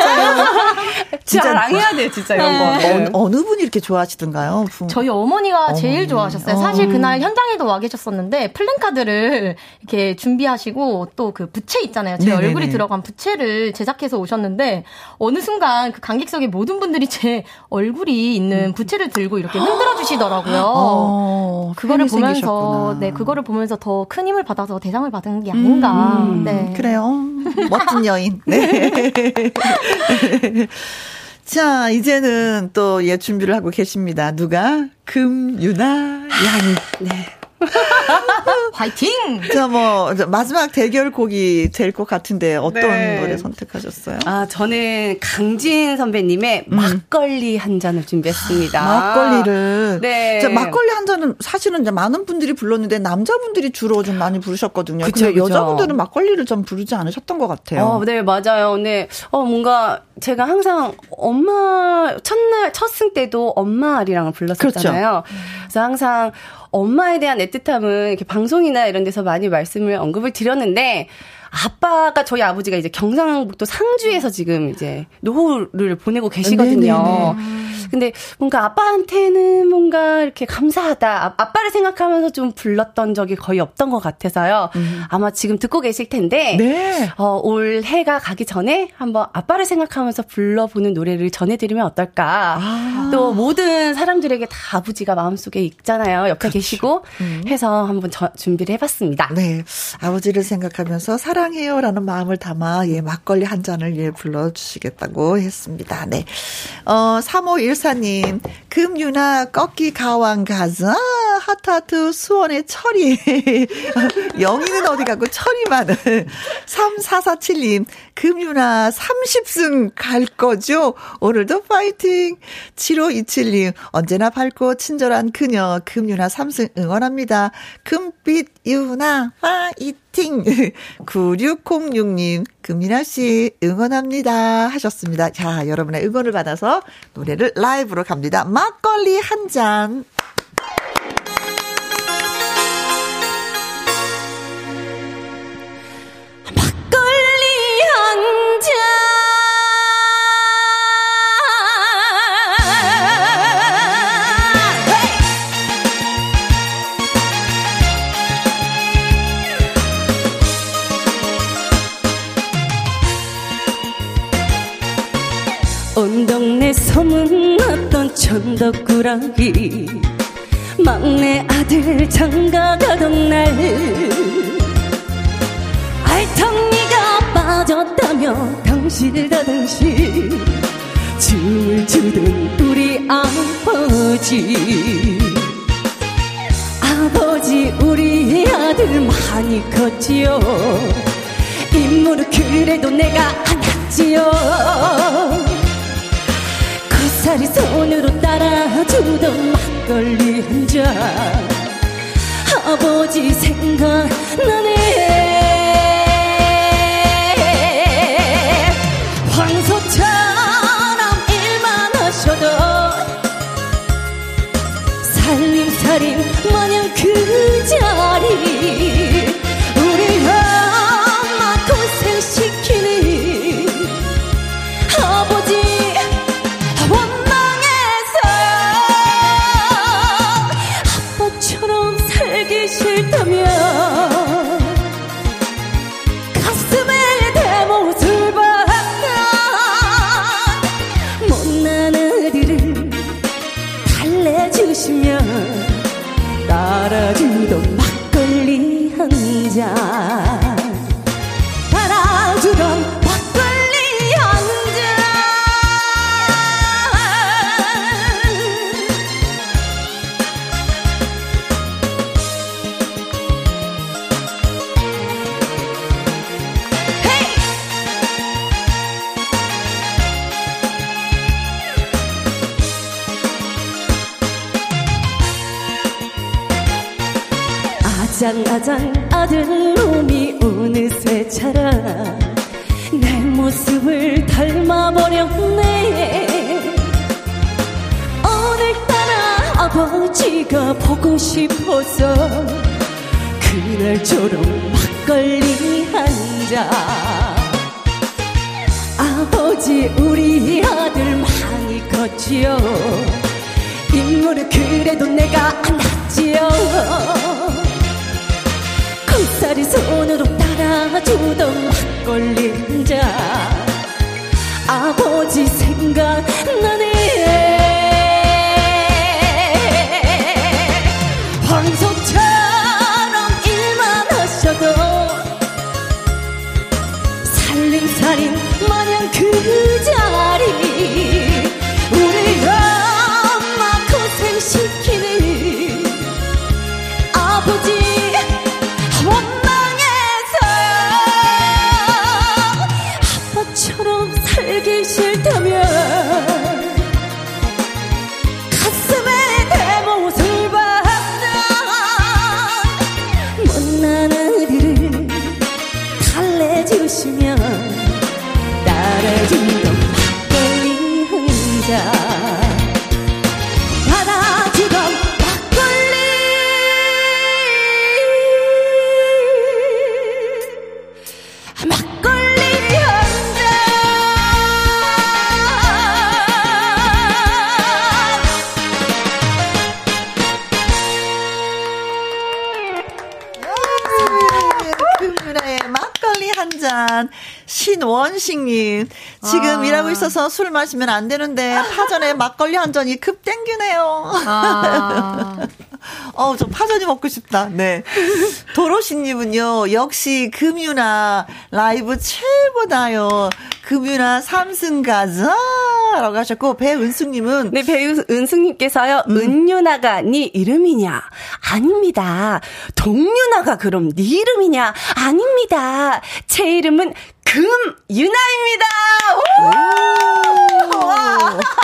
자랑해야 돼, 진짜 이런 거. 네. 어, 느 분이 이렇게 좋아하시던가요? 저희 어머니가 제일 좋아하셨어요. 사실 어. 그날 현장에도 와 계셨었는데 플랜카드를 이렇게 준비하시고 또 그 부채 있잖아요. 제 네네네. 얼굴이 들어간 부채를 제작해서 오셨는데 어느 순간 그 관객석의 모든 분들이 제 얼굴이 있는 부채를 들고 이렇게 흔들어 주시더라고요. 어, 그거를 보면서 생기셨구나. 네, 그거를 보면서 더 큰 힘을 받아서 대상을 받은 게 아닌가. 음, 네. 그래요. 멋진 여인. 네. 자, 이제는 또 예 준비를 하고 계십니다. 누가? 금유나 양이. 네. 화이팅! 자, 뭐, 마지막 대결곡이 될 것 같은데 어떤 네. 노래 선택하셨어요? 아, 저는 강진 선배님의 음. 막걸리 한 잔을 준비했습니다. 막걸리를. 네. 자, 막걸리 한 잔은 사실은 이제 많은 분들이 불렀는데 남자분들이 주로 좀 많이 부르셨거든요. 그쵸, 근데 그쵸. 여자분들은 막걸리를 좀 부르지 않으셨던 것 같아요. 어, 네, 맞아요. 네. 어, 뭔가 제가 항상 엄마, 첫날, 첫승 때도 엄마 아리랑을 불렀었잖아요. 그렇죠. 그래서 항상 엄마에 대한 애틋함은 이렇게 방송이나 이런 데서 많이 말씀을 언급을 드렸는데 아빠가 저희 아버지가 이제 경상북도 상주에서 지금 이제 노후를 보내고 계시거든요. 아, 근데 뭔가 아빠한테는 뭔가 이렇게 감사하다. 아, 아빠를 생각하면서 좀 불렀던 적이 거의 없던 것 같아서요. 음. 아마 지금 듣고 계실 텐데 네. 어, 올 해가 가기 전에 한번 아빠를 생각하면서 불러보는 노래를 전해드리면 어떨까. 아. 또 모든 사람들에게 다 아버지가 마음속에 있잖아요. 옆에 그렇죠. 계시고 음. 해서 한번 저, 준비를 해봤습니다. 네, 아버지를 생각하면서 사랑 사랑해요라는 마음을 담아 예 막걸리 한 잔을 예 불러 주시겠다고 했습니다. 네. 어 3514님 금유나 꺾기 가왕 가자 하트하트 수원의 철이 영희는 어디 가고 철이만 3447님 금유나 30승 갈 거죠? 오늘도 파이팅 7527님 언제나 밝고 친절한 그녀 금유나 3승 응원합니다. 금빛 유나 파이팅 9606님 금민아 씨 응원합니다 하셨습니다. 자 여러분의 응원을 받아서 노래를 라이브로 갑니다. 막걸리 한 잔. 온 동네 소문났던 천덕꾸러기. 막내 아들 장가 가던 날. 알턱니가 빠졌다며 당실다 당실 춤을 추던 우리 아버지. 아버지 우리 아들 많이 컸지요. 인물은 그래도 내가 안았지요 고사리 손으로 따라주던 막걸리 한 잔 아버지 생각나네 술 마시면 안 되는데, 파전에 막걸리 한 잔이 급 땡기네요. 아. 어, 저 파전이 먹고 싶다. 네. 도로시님은요, 역시 금유나 라이브 최고다요. 금유나 삼승 가자. 라고 하셨고, 배은숙님은. 네, 배은숙님께서요, 음. 은유나가 네 이름이냐? 아닙니다. 동유나가 그럼 네 이름이냐? 아닙니다. 제 이름은 금유나입니다. 와!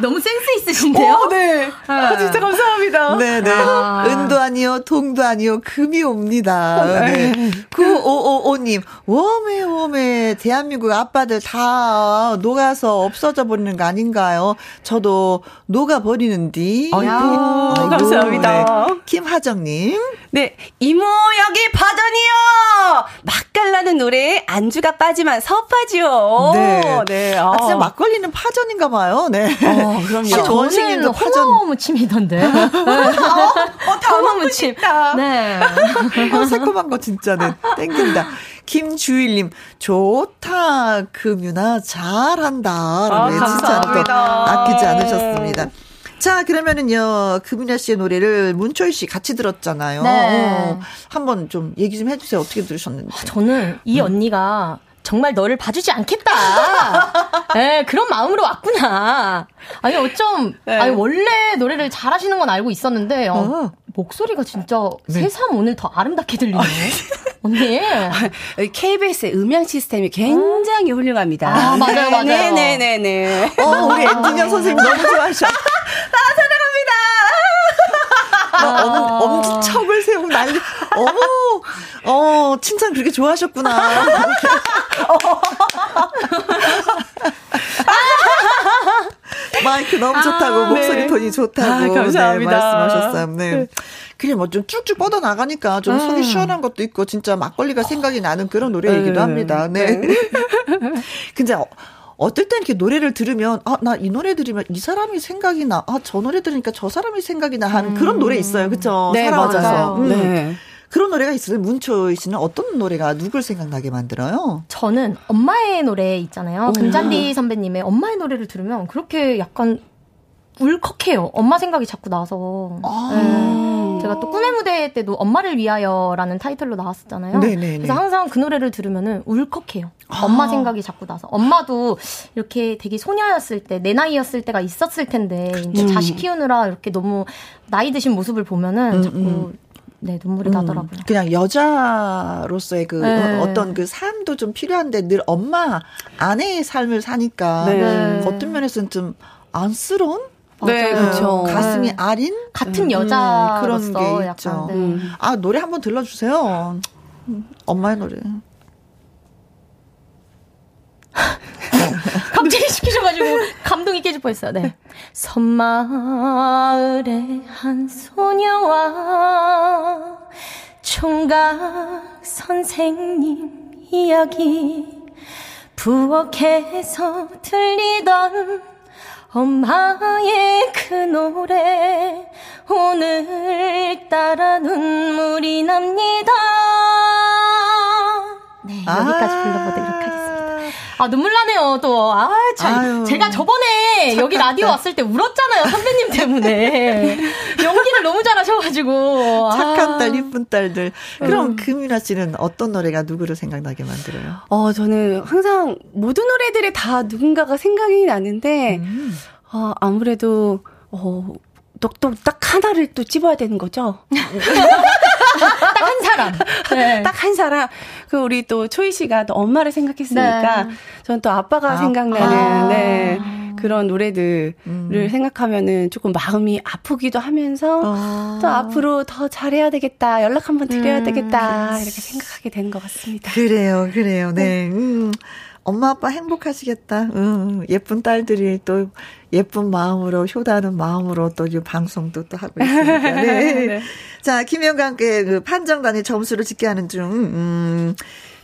너무 센스 있으신데요? 오, 네. 아, 진짜 감사합니다. 네네. 아. 은도 아니요, 동도 아니요, 금이 옵니다. 네. 9555님, 웜에 웜에 대한민국 아빠들 다 녹아서 없어져 버리는 거 아닌가요? 저도 녹아 버리는디. 아이고, 아이고 감사합니다. 네. 김하정님. 네. 이모, 여기 파전이요! 맛깔나는 노래에 안주가 빠지만 서파지요. 네. 네. 아, 진짜 막걸리는 파전인가 봐요. 네. 어, 그럼요. 저는 홍어 무침이던데. 어, 어, 홍어 무침. 네. 어, 새콤한 거 진짜는 땡긴다. 김주일님, 좋다. 금유나 잘한다. 아, 네, 감사합니다. 아끼지 않으셨습니다. 자, 그러면은요, 금윤아 씨의 노래를 문철 씨 같이 들었잖아요. 네. 어, 한번 좀 얘기 좀 해주세요. 어떻게 들으셨는지. 아, 저는 이 음. 언니가 정말 너를 봐주지 않겠다. 네, 그런 마음으로 왔구나. 아니, 어쩜, 네. 아니, 원래 노래를 잘하시는 건 알고 있었는데, 어, 어. 목소리가 진짜 네. 새삼 오늘 더 아름답게 들리네. 언니. KBS의 음향 시스템이 굉장히 어? 훌륭합니다. 아, 맞아요, 맞아요. 네네네네. 네, 네. 어, 우리 엔지니어 선생님 너무 좋아하셔. 아, 사랑합니다. 엄, 엄지척을 세우고 난리. 어머, 어, 칭찬 그렇게 좋아하셨구나. 마이크 너무 좋다고, 아, 목소리 네. 톤이 좋다고. 아, 감사합니다. 네, 말씀하셨어요. 네. 그냥 뭐좀 쭉쭉 뻗어 나가니까 좀 속이 음. 시원한 것도 있고 진짜 막걸리가 생각이 나는 그런 노래이기도 네. 합니다. 네. 네. 근데 어, 어떨 땐 이렇게 노래를 들으면 아 나 이 노래 들으면 이 사람이 생각이 나. 아 저 노래 들으니까 저 사람이 생각이 나 하는 음. 그런 노래 있어요. 그렇죠? 네, 맞아요. 음. 네. 그런 노래가 있어요. 문초희 씨는 어떤 노래가 누굴 생각나게 만들어요? 저는 엄마의 노래 있잖아요. 오. 금잔디 선배님의 엄마의 노래를 들으면 그렇게 약간 울컥해요. 엄마 생각이 자꾸 나서. 아. 네. 제가 또 꿈의 무대 때도 엄마를 위하여라는 타이틀로 나왔었잖아요. 네네네. 그래서 항상 그 노래를 들으면은 울컥해요. 아. 엄마 생각이 자꾸 나서. 엄마도 이렇게 되게 소녀였을 때, 내 나이였을 때가 있었을 텐데, 이제 음. 자식 키우느라 이렇게 너무 나이 드신 모습을 보면은 음, 자꾸 음. 네, 눈물이 음, 나더라고요. 그냥 여자로서의 그 네. 어떤 그 삶도 좀 필요한데 늘 엄마 아내의 삶을 사니까 네. 어떤 면에서는 좀 안쓰러운 네, 그렇죠. 가슴이 아린 같은 여자 음, 그런 게 있죠. 네. 아 노래 한번 들려주세요. 엄마의 노래. 갑자기 시키셔가지고 감동이 깨질 뻔했어요. 네. 섬마을의 한 소녀와 총각 선생님 이야기 부엌에서 들리던 엄마의 그 노래 오늘따라 눈물이 납니다. 네, 여기까지 아~ 불러보도록 하겠습니다. 아, 눈물 나네요, 또. 아, 참. 제가 저번에 여기 라디오 왔을 때 울었잖아요, 선배님 때문에. 연기를 너무 잘하셔가지고. 착한 아. 딸, 이쁜 딸들. 그럼 음. 금유라 씨는 어떤 노래가 누구를 생각나게 만들어요? 어, 저는 항상 모든 노래들이 다 누군가가 생각이 나는데, 음. 어, 아무래도, 어, 똑똑 딱 하나를 또 집어야 되는 거죠. 딱 한 사람. 네. 딱한 사람. 그 우리 또 초이 씨가 또 엄마를 생각했으니까 네. 저는 또 아빠가 아, 생각나는 아. 네. 그런 노래들을 음. 생각하면은 조금 마음이 아프기도 하면서 아. 또 앞으로 더 잘해야 되겠다. 연락 한번 드려야 음. 되겠다. 이렇게 생각하게 되는 것 같습니다. 그래요. 그래요. 네. 음. 엄마 아빠 행복하시겠다. 응, 예쁜 딸들이 또 예쁜 마음으로 효도하는 마음으로 또 이 방송도 또 하고 있으니까. 네. 네. 자, 김혜영과 함께 그 판정단의 점수를 집계하는 중 음,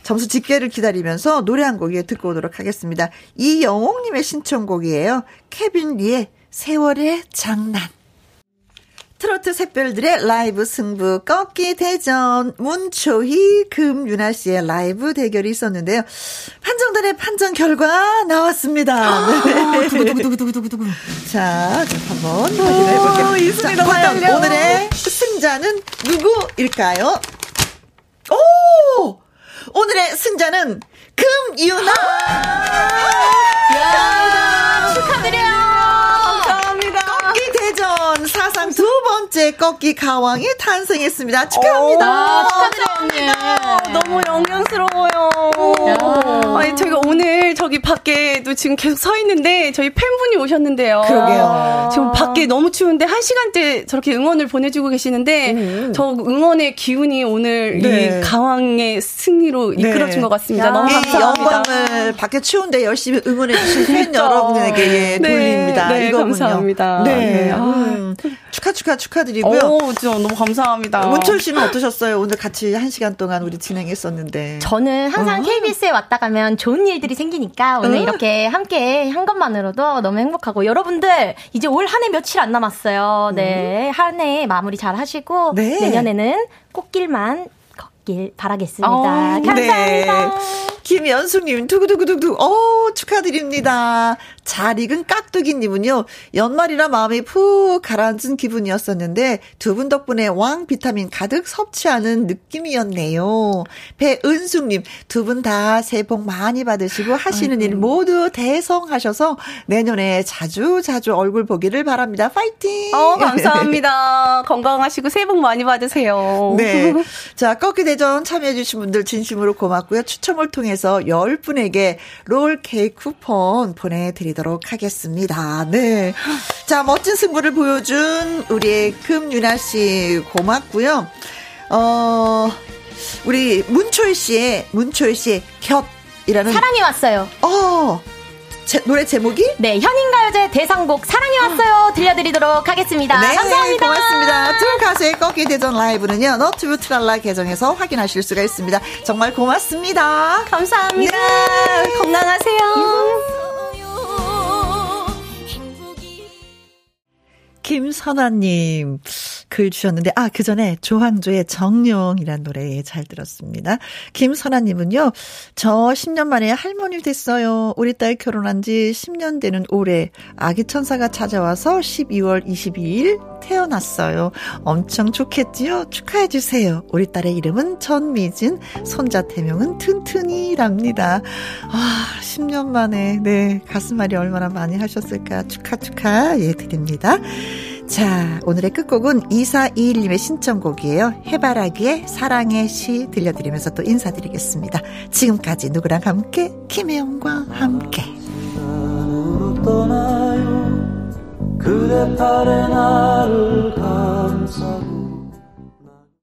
점수 집계를 기다리면서 노래 한 곡 듣고 오도록 하겠습니다. 이영옥님의 신청곡이에요. 케빈 리의 세월의 장난. 트로트 샛별들의 라이브 승부 꺾기 대전 문초희 금윤아 씨의 라이브 대결이 있었는데요. 판정단의 판정 결과 나왔습니다. 아, 네. 두구두구두구두구두구. 자, 한번 확인해 볼게요. 자, 과연 오늘의 승자는 누구일까요? 오! 오늘의 승자는 금윤아! 야, 축하드려요! 대전 사상 두 번째 꺾기 가왕이 탄생했습니다. 축하합니다. 오, 축하드려요, 너무 영광스러워요. 아니, 저희가 오늘 저기 밖에도 지금 계속 서 있는데 저희 팬분이 오셨는데요. 그러게요. 지금 밖에 너무 추운데 한 시간째 저렇게 응원을 보내주고 계시는데 음. 저 응원의 기운이 오늘 네. 이 가왕의 승리로 네. 이끌어준 것 같습니다. 야. 너무 감사합니다. 영광을 밖에 추운데 열심히 응원해 주신 팬 여러분에게 네. 돌립니다. 네, 이거군요. 감사합니다. 네. 네. 음. 축하 축하 축하드리고요. 오, 진짜 너무 감사합니다. 문철 씨는 어떠셨어요? 오늘 같이 한 시간 동안 우리 진행했었는데. 저는 항상 어. KBS에 왔다 가면 좋은 일들이 생기니까 오늘 어. 이렇게 함께 한 것만으로도 너무 행복하고 여러분들 이제 올 한 해 며칠 안 남았어요. 네. 음. 한해 마무리 잘 하시고 네. 내년에는 꽃길만 길 바라겠습니다. 어, 감사합니다. 네. 김연숙님, 두구두구두구, 어 축하드립니다. 잘 익은 깍두기님은요, 연말이라 마음이 푹 가라앉은 기분이었었는데, 두 분 덕분에 왕 비타민 가득 섭취하는 느낌이었네요. 배은숙님, 두 분 다 새해 복 많이 받으시고, 하시는 아이고. 일 모두 대성하셔서, 내년에 자주 자주 얼굴 보기를 바랍니다. 파이팅! 어, 감사합니다. 건강하시고, 새해 복 많이 받으세요. 네. 자, 꺾기 대전 참여해주신 분들 진심으로 고맙고요. 추첨을 통해서 10분에게 롤 케이크 쿠폰 보내드리도록 하겠습니다. 네. 자, 멋진 승부를 보여준 우리 금윤아 씨 고맙고요. 어, 우리 문초일 씨의, 문초일 씨의 곁 이라는. 사랑이 왔어요. 어. 제, 노래 제목이? 네, 현인가요제 대상곡 사랑이 왔어요 들려드리도록 하겠습니다. 네, 감사합니다. 고맙습니다. 두 가수의 꺾기 대전 라이브는요, 너튜브 트랄라 계정에서 확인하실 수가 있습니다. 정말 고맙습니다. 감사합니다. 네. 건강하세요. 김선아님 글 주셨는데 아 그 전에 조항조의 정룡이란 노래 잘 들었습니다. 김선아님은요 저 10년 만에 할머니 됐어요. 우리 딸 결혼한 지 10년 되는 올해 아기 천사가 찾아와서 12월 22일 태어났어요. 엄청 좋겠지요? 축하해 주세요. 우리 딸의 이름은 전미진, 손자 태명은 튼튼이랍니다. 아 10년 만에 네 가슴앓이 얼마나 많이 하셨을까 축하 축하 예 드립니다. 자, 오늘의 끝곡은 2421님의 신청곡이에요. 해바라기의 사랑의 시 들려드리면서 또 인사드리겠습니다. 지금까지 누구랑 함께? 김혜영과 함께. 그대 팔에 나를 감싸